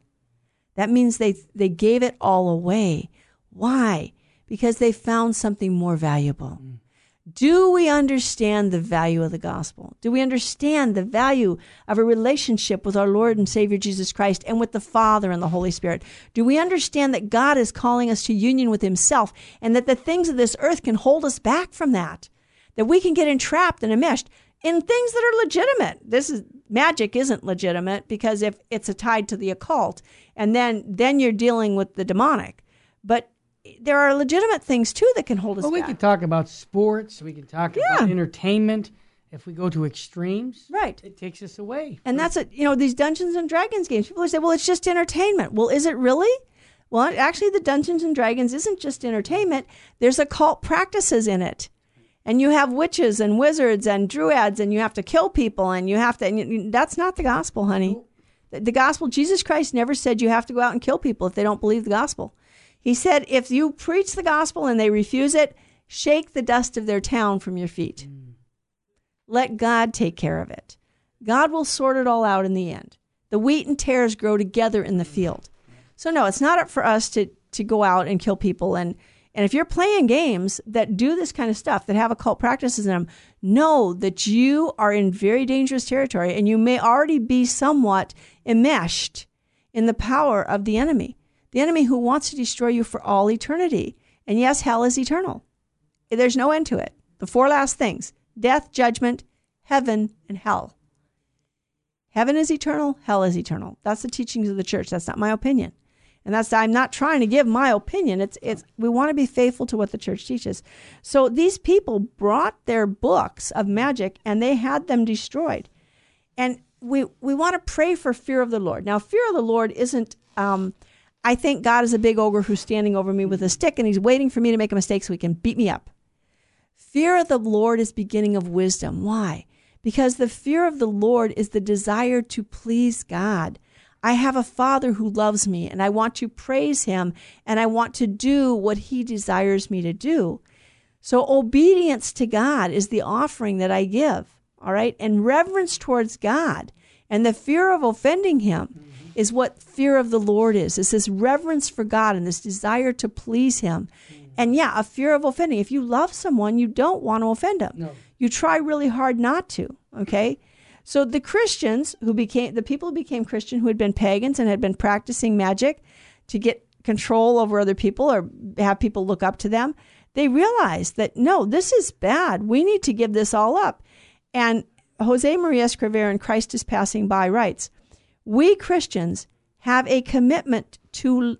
Speaker 2: That means they, they gave it all away. Why? Because they found something more valuable. Mm. Do we understand the value of the gospel? Do we understand the value of a relationship with our Lord and Savior Jesus Christ and with the Father and the Holy Spirit? Do we understand that God is calling us to union with Himself and that the things of this earth can hold us back from that? That we can get entrapped and enmeshed in things that are legitimate. This is magic isn't legitimate because if it's a tied to the occult and then then you're dealing with the demonic. But there are legitimate things too that can hold us
Speaker 1: Well, we
Speaker 2: back.
Speaker 1: could talk about sports. We can talk
Speaker 2: Yeah.
Speaker 1: about entertainment. If we go to extremes,
Speaker 2: Right.
Speaker 1: it takes us away.
Speaker 2: And that's it. You know, these Dungeons and Dragons games. People say, "Well, it's just entertainment." Well, is it really? Well, actually, the Dungeons and Dragons isn't just entertainment. There's occult practices in it, and you have witches and wizards and druids, and you have to kill people, and you have to. And you, that's not the gospel, honey. The, the gospel. Jesus Christ never said you have to go out and kill people if they don't believe the gospel. He said, if you preach the gospel and they refuse it, shake the dust of their town from your feet. Mm. Let God take care of it. God will sort it all out in the end. The wheat and tares grow together in the mm. field. So no, it's not up for us to to go out and kill people and and if you're playing games that do this kind of stuff that have occult practices in them, know that you are in very dangerous territory and you may already be somewhat enmeshed in the power of the enemy. The enemy who wants to destroy you for all eternity. And yes, hell is eternal. There's no end to it. The four last things death, judgment, heaven, and hell. Heaven is eternal, hell is eternal. That's the teachings of the church. That's not my opinion. And that's I'm not trying to give my opinion. It's it's we want to be faithful to what the church teaches. So these people brought their books of magic and they had them destroyed. And we we want to pray for fear of the Lord. Now, fear of the Lord isn't um, I think God is a big ogre who's standing over me with a stick and he's waiting for me to make a mistake so he can beat me up. Fear of the Lord is beginning of wisdom. Why? Because the fear of the Lord is the desire to please God. I have a father who loves me and I want to praise him and I want to do what he desires me to do. So obedience to God is the offering that I give. All right. And reverence towards God and the fear of offending him mm-hmm. is what fear of the Lord is. It's this reverence for God and this desire to please him. Mm-hmm. And yeah, a fear of offending. If you love someone, you don't want to offend them.
Speaker 1: No.
Speaker 2: You try really hard not to. Okay. So the Christians who became the people who became Christian who had been pagans and had been practicing magic to get control over other people or have people look up to them, they realized that no, this is bad. We need to give this all up. And Jose Maria Escrivá in Christ is Passing By writes, "We Christians have a commitment to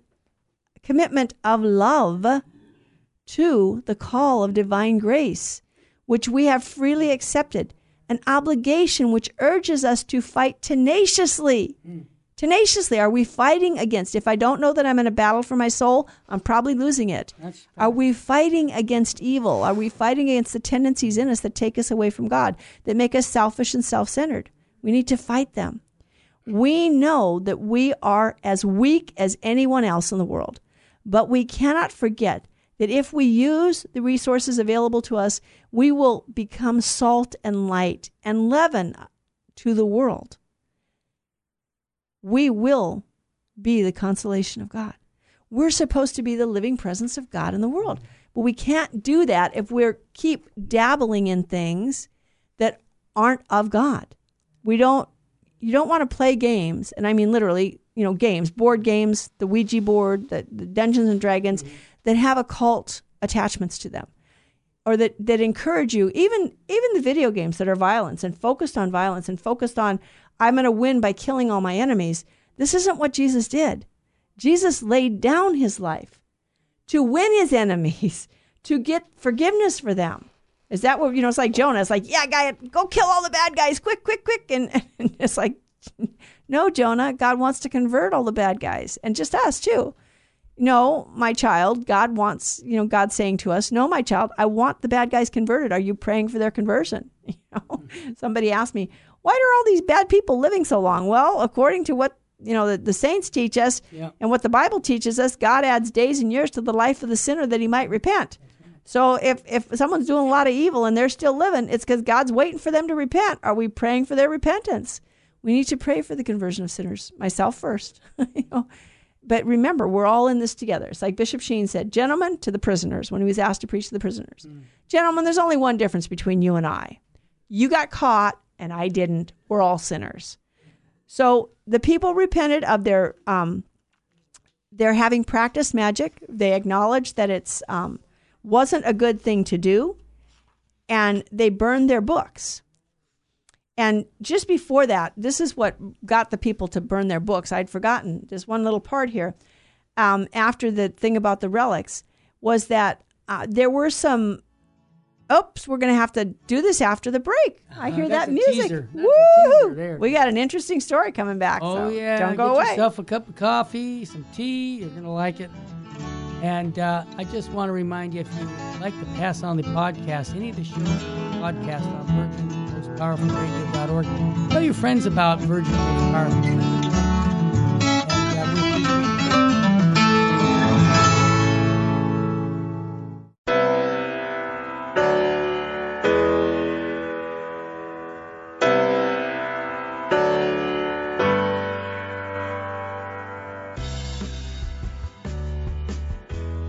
Speaker 2: commitment of love to the call of divine grace, which we have freely accepted, an obligation which urges us to fight tenaciously. Tenaciously, are we fighting against? If I don't know that I'm in a battle for my soul, I'm probably losing it. Are we fighting against evil? Are we fighting against the tendencies in us that take us away from God, that make us selfish and self centered? We need to fight them. We know that we are as weak as anyone else in the world, but we cannot forget that if we use the resources available to us, we will become salt and light and leaven to the world. We will be the consolation of God. We're supposed to be the living presence of God in the world. But we can't do that if we keep dabbling in things that aren't of God. We don't you don't want to play games, and I mean literally, you know, games, board games, the Ouija board, the, the Dungeons and Dragons, mm-hmm. That have occult attachments to them, or that that encourage you. Even even the video games that are violence and focused on violence and focused on I'm going to win by killing all my enemies. This isn't what Jesus did. Jesus laid down his life to win his enemies, to get forgiveness for them. Is that what you know? It's like Jonah. It's like, yeah, guy, go kill all the bad guys, quick, quick, quick. And, and it's like, no, Jonah. God wants to convert all the bad guys, and just us too. No, my child. God wants, you know, God saying to us, no, my child, I want the bad guys converted. Are you praying for their conversion? You know, somebody asked me, why are all these bad people living so long? Well, according to what you know the, the saints teach us yeah. and what the bible teaches us god adds days and years to the life of the sinner that he might repent so if if someone's doing a lot of evil and they're still living, it's because God's waiting for them to repent. Are we praying for their repentance? We need to pray for the conversion of sinners. Myself first. you know? But remember, we're all in this together. It's like Bishop Sheen said, gentlemen to the prisoners when he was asked to preach to the prisoners. Mm. Gentlemen, there's only one difference between you and I. You got caught and I didn't. We're all sinners. So the people repented of their um, they're having practiced magic. They acknowledged that it's um, wasn't a good thing to do, and they burned their books. And just before that, this is what got the people to burn their books. I'd forgotten just one little part here. Um, after the thing about the relics, was that uh, there were some. Oops, we're going to have to do this after the break. I hear uh, that music. Woo! We got an interesting story coming back.
Speaker 1: Oh
Speaker 2: so
Speaker 1: yeah,
Speaker 2: don't go
Speaker 1: Get
Speaker 2: away.
Speaker 1: Yourself a cup of coffee, some tea. You're going to like it. And uh, I just want to remind you if you like to pass on the podcast, any of the shows, podcast on Virgin Most Powerful Radio.org, tell your friends about Virgin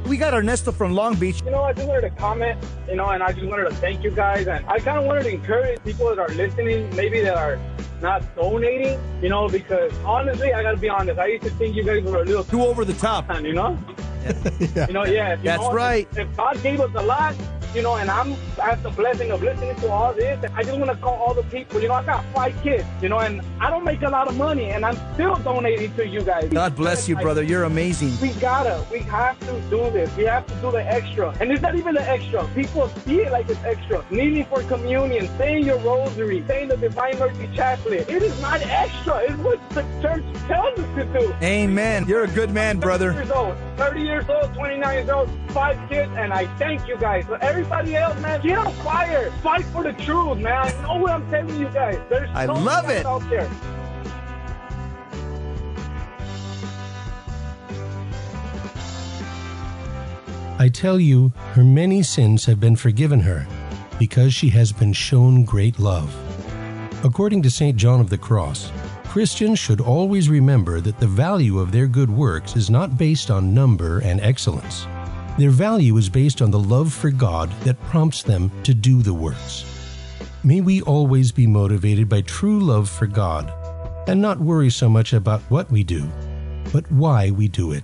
Speaker 1: Most got
Speaker 3: Ernesto from Long Beach.
Speaker 8: You know, I just wanted to comment, you know, and I just wanted to thank you guys. And I kind of wanted to encourage people that are listening, maybe that are not donating, you know, because honestly, I got to be honest. I used to think you guys were a little
Speaker 3: too over the top,
Speaker 8: you know? yeah. You know, yeah. You
Speaker 3: That's
Speaker 8: know,
Speaker 3: right.
Speaker 8: If, if God gave us a lot, you know, and I'm I have the blessing of listening to all this. And I just want to call all the people. You know, I got five kids. You know, and I don't make a lot of money, and I'm still donating to you guys.
Speaker 3: God bless you, brother. You're amazing.
Speaker 8: We gotta, we have to do this. We have to do the extra, and it's not even the extra. People see it like it's extra. Kneeling for communion, saying your rosary, saying the Divine Mercy Chaplet. It is not extra. It's what the church tells us to do.
Speaker 3: Amen. You're a good man, brother.
Speaker 8: 30 years old, 30 years old, 29 years old, five kids, and I thank you guys. But everybody else, man, get on fire. Fight for the truth, man. I know what I'm telling you guys. There's
Speaker 3: I love it.
Speaker 8: out there.
Speaker 4: I tell you, her many sins have been forgiven her, because she has been shown great love. According to St. John of the Cross, Christians should always remember that the value of their good works is not based on number and excellence. Their value is based on the love for God that prompts them to do the works. May we always be motivated by true love for God and not worry so much about what we do, but why we do it.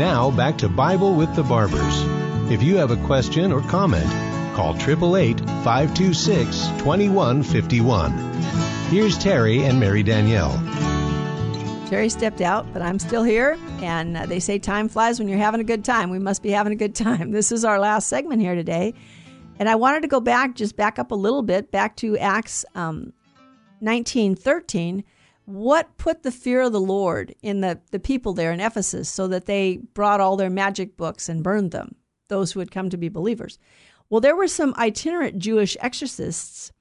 Speaker 4: Now back to Bible with the Barbers. If you have a question or comment, call 888 526 2151. Here's Terry and Mary Danielle.
Speaker 2: Terry stepped out, but I'm still here. And uh, they say time flies when you're having a good time. We must be having a good time. This is our last segment here today. And I wanted to go back, just back up a little bit, back to Acts um, 1913 what put the fear of the Lord in the, the people there in Ephesus so that they brought all their magic books and burned them, those who had come to be believers? Well, there were some itinerant Jewish exorcists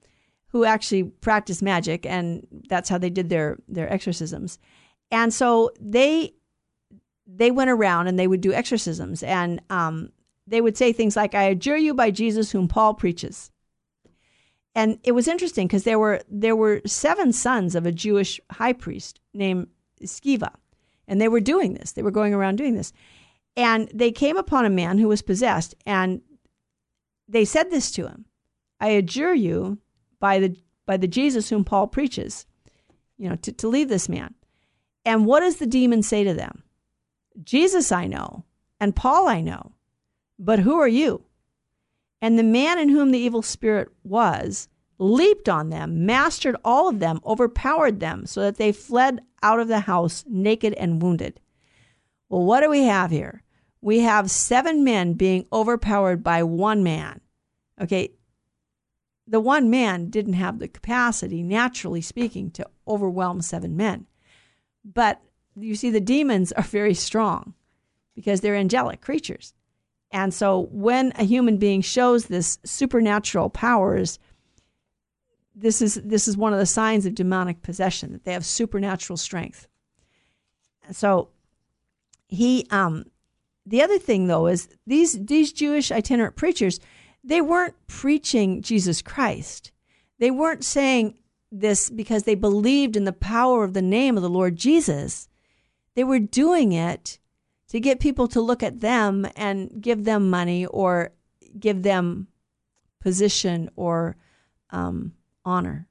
Speaker 2: who actually practiced magic, and that's how they did their, their exorcisms. And so they they went around and they would do exorcisms, and um, they would say things like, "I adjure you by Jesus, whom Paul preaches." And it was interesting because there were there were seven sons of a Jewish high priest named Sceva, and they were doing this. They were going around doing this, and they came upon a man who was possessed, and they said this to him: "I adjure you by the by the Jesus whom Paul preaches, you know, to, to leave this man." And what does the demon say to them? Jesus I know, and Paul I know, but who are you? And the man in whom the evil spirit was leaped on them, mastered all of them, overpowered them, so that they fled out of the house naked and wounded. Well, what do we have here? We have seven men being overpowered by one man. Okay, the one man didn't have the capacity, naturally speaking, to overwhelm seven men. But you see, the demons are very strong because they're angelic creatures. And so when a human being shows this supernatural powers, this is this is one of the signs of demonic possession that they have supernatural strength. So he um the other thing though is these these Jewish itinerant preachers, they weren't preaching Jesus Christ. They weren't saying this because they believed in the power of the name of the Lord Jesus. They were doing it to get people to look at them and give them money or give them position or um, honor.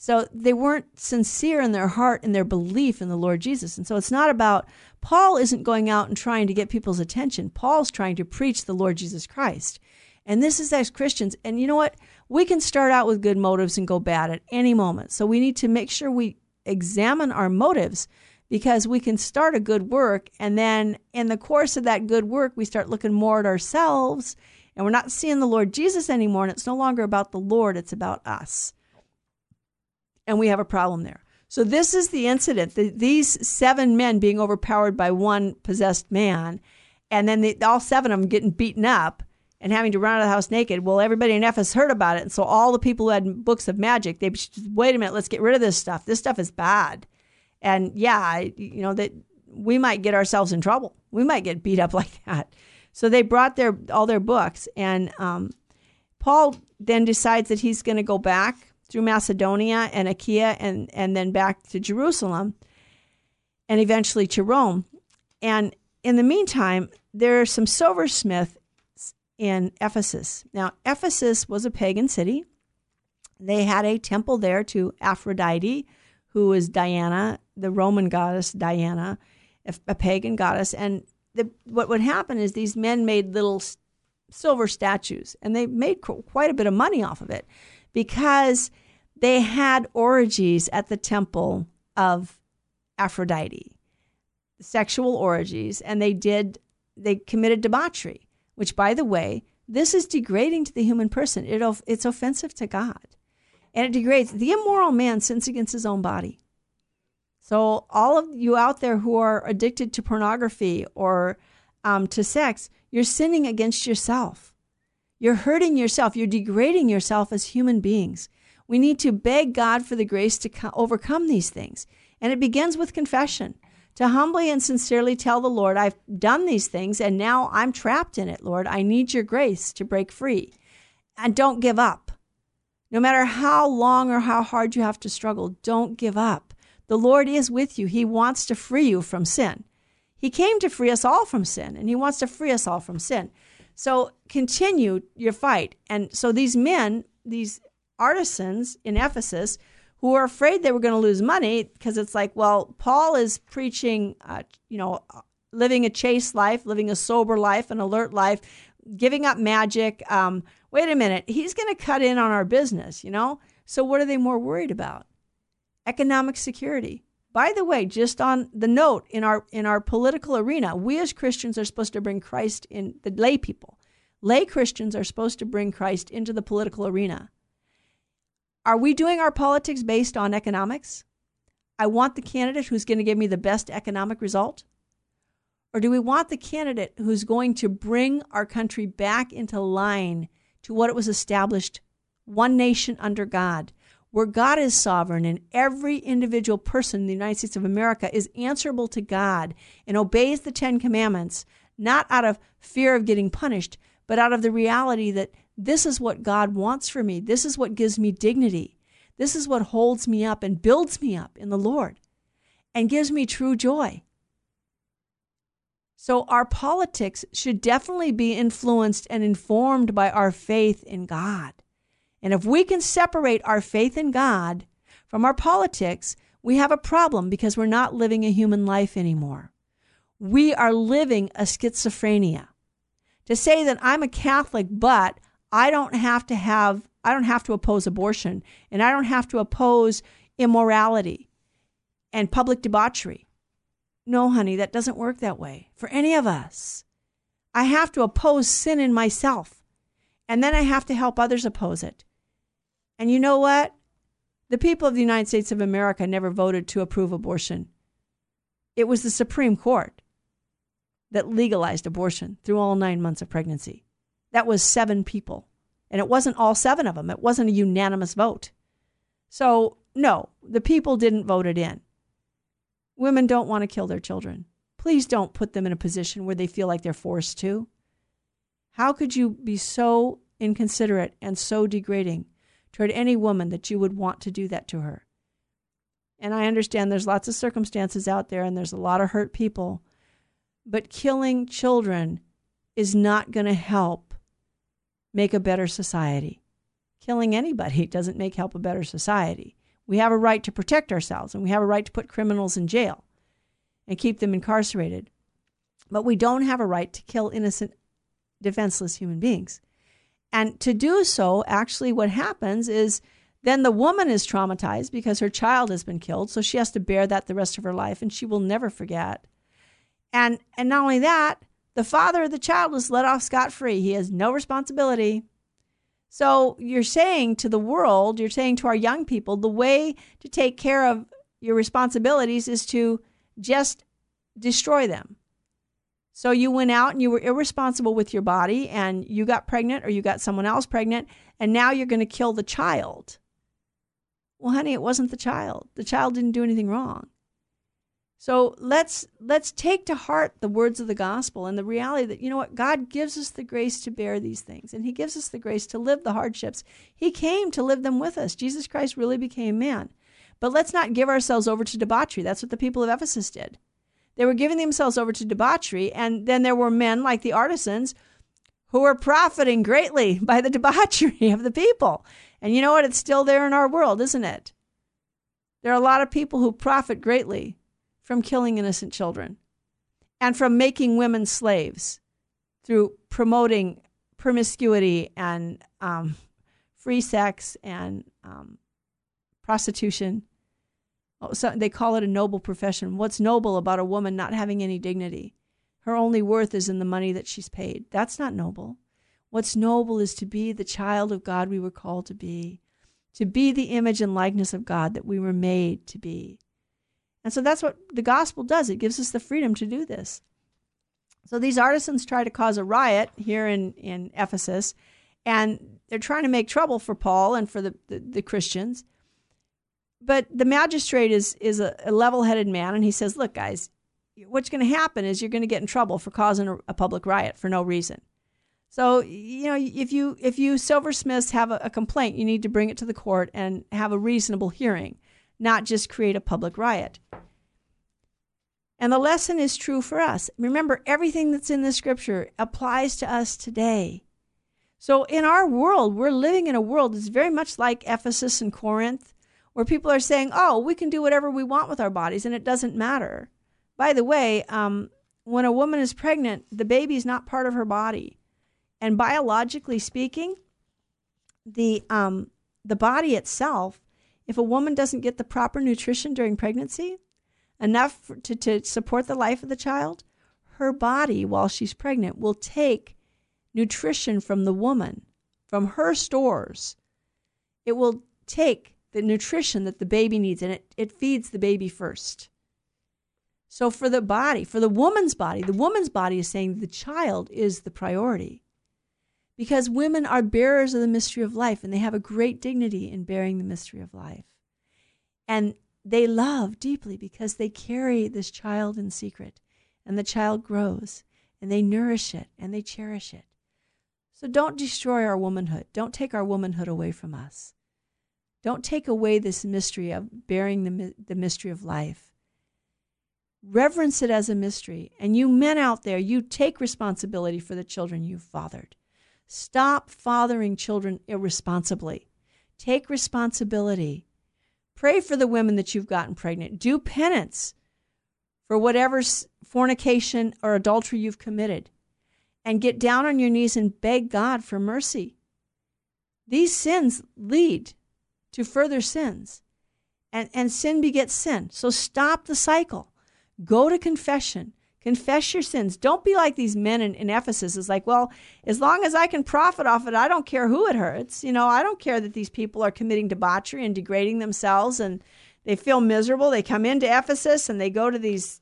Speaker 2: So they weren't sincere in their heart and their belief in the Lord Jesus. And so it's not about, Paul isn't going out and trying to get people's attention. Paul's trying to preach the Lord Jesus Christ. And this is as Christians. And you know what? We can start out with good motives and go bad at any moment. So we need to make sure we examine our motives because we can start a good work and then in the course of that good work we start looking more at ourselves and we're not seeing the Lord Jesus anymore and it's no longer about the Lord it's about us and we have a problem there so this is the incident the, these seven men being overpowered by one possessed man and then the, all seven of them getting beaten up and having to run out of the house naked. Well, everybody in Ephesus heard about it, and so all the people who had books of magic, they said, wait a minute, let's get rid of this stuff. This stuff is bad. And yeah, you know that we might get ourselves in trouble. We might get beat up like that. So they brought their all their books, and um, Paul then decides that he's going to go back through Macedonia and Achaia, and and then back to Jerusalem, and eventually to Rome. And in the meantime, there are some silversmiths in Ephesus. Now, Ephesus was a pagan city. They had a temple there to Aphrodite, who is Diana, the Roman goddess Diana, a pagan goddess. And the, what would happen is these men made little silver statues, and they made quite a bit of money off of it because they had orgies at the temple of Aphrodite, sexual orgies, and they did they committed debauchery, which, by the way, this is degrading to the human person. It, it's offensive to God and it degrades. The immoral man sins against his own body. So, all of you out there who are addicted to pornography or um, to sex, you're sinning against yourself. You're hurting yourself. You're degrading yourself as human beings. We need to beg God for the grace to co- overcome these things. And it begins with confession to humbly and sincerely tell the Lord, I've done these things and now I'm trapped in it, Lord. I need your grace to break free. And don't give up. No matter how long or how hard you have to struggle, don't give up. The Lord is with you. He wants to free you from sin. He came to free us all from sin, and He wants to free us all from sin. So continue your fight. And so these men, these artisans in Ephesus, who are afraid they were going to lose money because it's like, well, Paul is preaching, uh, you know, living a chaste life, living a sober life, an alert life, giving up magic. Um, wait a minute, he's going to cut in on our business, you know? So what are they more worried about? Economic security. By the way, just on the note in our in our political arena, we as Christians are supposed to bring Christ in the lay people. Lay Christians are supposed to bring Christ into the political arena. Are we doing our politics based on economics? I want the candidate who's going to give me the best economic result? Or do we want the candidate who's going to bring our country back into line to what it was established one nation under God, where God is sovereign and every individual person in the United States of America is answerable to God and obeys the Ten Commandments, not out of fear of getting punished, but out of the reality that this is what God wants for me. This is what gives me dignity. This is what holds me up and builds me up in the Lord and gives me true joy. So, our politics should definitely be influenced and informed by our faith in God. And if we can separate our faith in God from our politics, we have a problem because we're not living a human life anymore. We are living a schizophrenia. To say that I'm a Catholic, but I don't have to have I don't have to oppose abortion and I don't have to oppose immorality and public debauchery. No, honey, that doesn't work that way for any of us. I have to oppose sin in myself and then I have to help others oppose it. And you know what? The people of the United States of America never voted to approve abortion. It was the Supreme Court that legalized abortion through all nine months of pregnancy. That was seven people. And it wasn't all seven of them, it wasn't a unanimous vote. So, no, the people didn't vote it in. Women don't want to kill their children. Please don't put them in a position where they feel like they're forced to. How could you be so inconsiderate and so degrading toward any woman that you would want to do that to her? And I understand there's lots of circumstances out there and there's a lot of hurt people, but killing children is not going to help make a better society. Killing anybody doesn't make help a better society. We have a right to protect ourselves and we have a right to put criminals in jail and keep them incarcerated. But we don't have a right to kill innocent, defenseless human beings. And to do so, actually, what happens is then the woman is traumatized because her child has been killed. So she has to bear that the rest of her life and she will never forget. And, and not only that, the father of the child was let off scot free. He has no responsibility. So you're saying to the world, you're saying to our young people, the way to take care of your responsibilities is to just destroy them. So you went out and you were irresponsible with your body and you got pregnant or you got someone else pregnant and now you're going to kill the child. Well, honey, it wasn't the child. The child didn't do anything wrong. So let's let's take to heart the words of the gospel and the reality that you know what God gives us the grace to bear these things and he gives us the grace to live the hardships. He came to live them with us. Jesus Christ really became man. But let's not give ourselves over to debauchery. That's what the people of Ephesus did. They were giving themselves over to debauchery and then there were men like the artisans who were profiting greatly by the debauchery of the people. And you know what? It's still there in our world, isn't it? There are a lot of people who profit greatly from killing innocent children and from making women slaves through promoting promiscuity and um, free sex and um, prostitution. Oh, so they call it a noble profession. What's noble about a woman not having any dignity? Her only worth is in the money that she's paid. That's not noble. What's noble is to be the child of God we were called to be, to be the image and likeness of God that we were made to be. And so that's what the gospel does. It gives us the freedom to do this. So these artisans try to cause a riot here in, in Ephesus, and they're trying to make trouble for Paul and for the, the, the Christians. but the magistrate is is a, a level-headed man, and he says, "Look, guys, what's going to happen is you're going to get in trouble for causing a, a, public riot for no reason. So you know, if you if you silversmiths have a, a complaint, you need to bring it to the court and have a reasonable hearing, not just create a public riot." And the lesson is true for us. Remember, everything that's in the scripture applies to us today. So, in our world, we're living in a world that's very much like Ephesus and Corinth, where people are saying, oh, we can do whatever we want with our bodies and it doesn't matter. By the way, um, when a woman is pregnant, the baby is not part of her body. And biologically speaking, the, um, the body itself, if a woman doesn't get the proper nutrition during pregnancy, enough to, to support the life of the child, her body, while she's pregnant, will take nutrition from the woman, from her stores. It will take the nutrition that the baby needs and it, it feeds the baby first. So, for the body, for the woman's body, the woman's body is saying the child is the priority. Because women are bearers of the mystery of life and they have a great dignity in bearing the mystery of life. And they love deeply because they carry this child in secret and the child grows and they nourish it and they cherish it. So don't destroy our womanhood. Don't take our womanhood away from us. Don't take away this mystery of bearing the, the mystery of life. Reverence it as a mystery. And you men out there, you take responsibility for the children you've fathered. Stop fathering children irresponsibly. Take responsibility. Pray for the women that you've gotten pregnant. Do penance for whatever fornication or adultery you've committed. And get down on your knees and beg God for mercy. These sins lead to further sins. And, and sin begets sin. So stop the cycle. Go to confession. Confess your sins. Don't be like these men in, in Ephesus. It's like, well, as long as I can profit off it, I don't care who it hurts. You know, I don't care that these people are committing debauchery and degrading themselves and they feel miserable. They come into Ephesus and they go to these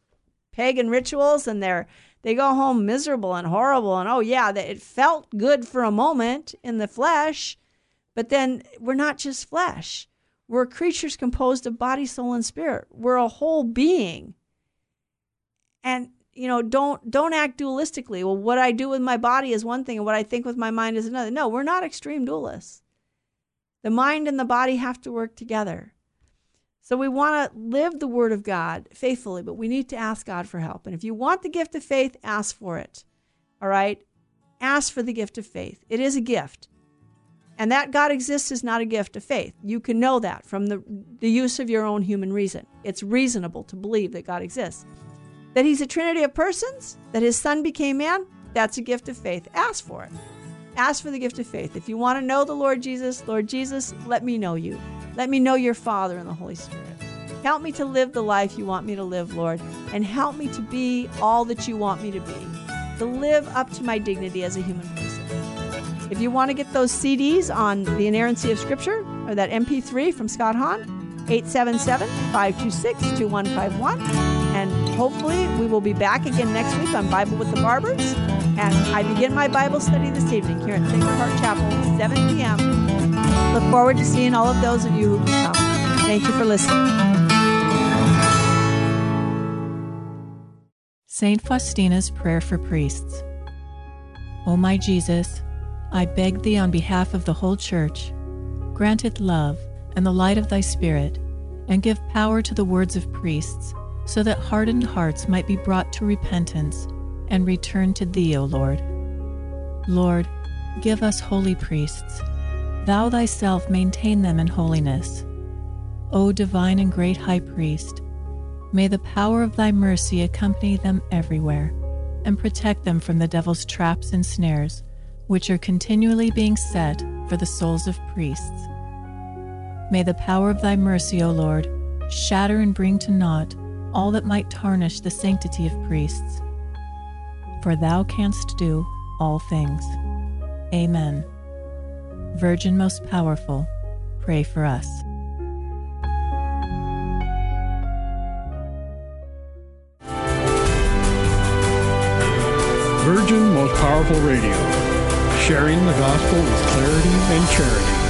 Speaker 2: pagan rituals and they're they go home miserable and horrible and oh yeah, it felt good for a moment in the flesh, but then we're not just flesh. We're creatures composed of body, soul, and spirit. We're a whole being. And you know, don't don't act dualistically. Well, what I do with my body is one thing and what I think with my mind is another. No, we're not extreme dualists. The mind and the body have to work together. So we want to live the word of God faithfully, but we need to ask God for help. And if you want the gift of faith, ask for it. All right? Ask for the gift of faith. It is a gift. And that God exists is not a gift of faith. You can know that from the, the use of your own human reason. It's reasonable to believe that God exists. That he's a trinity of persons, that his son became man, that's a gift of faith. Ask for it. Ask for the gift of faith. If you want to know the Lord Jesus, Lord Jesus, let me know you. Let me know your Father and the Holy Spirit. Help me to live the life you want me to live, Lord, and help me to be all that you want me to be, to live up to my dignity as a human person. If you want to get those CDs on the inerrancy of Scripture or that MP3 from Scott Hahn, 877 526 2151. And hopefully, we will be back again next week on Bible with the Barbers. And I begin my Bible study this evening here at Sacred Heart Chapel, 7 p.m. Look forward to seeing all of those of you who come. Thank you for listening.
Speaker 9: St. Faustina's Prayer for Priests. O my Jesus, I beg thee on behalf of the whole Church, grant it love and the light of thy Spirit, and give power to the words of priests so that hardened hearts might be brought to repentance and return to Thee, O Lord. Lord, give us holy priests. Thou thyself maintain them in holiness. O divine and great High Priest, may the power of Thy mercy accompany them everywhere and protect them from the devil's traps and snares, which are continually being set for the souls of priests. May the power of Thy mercy, O Lord, shatter and bring to naught all that might tarnish the sanctity of priests. For thou canst do all things. Amen. Virgin most powerful, pray for us.
Speaker 10: Virgin Most Powerful Radio, sharing the gospel with clarity and charity.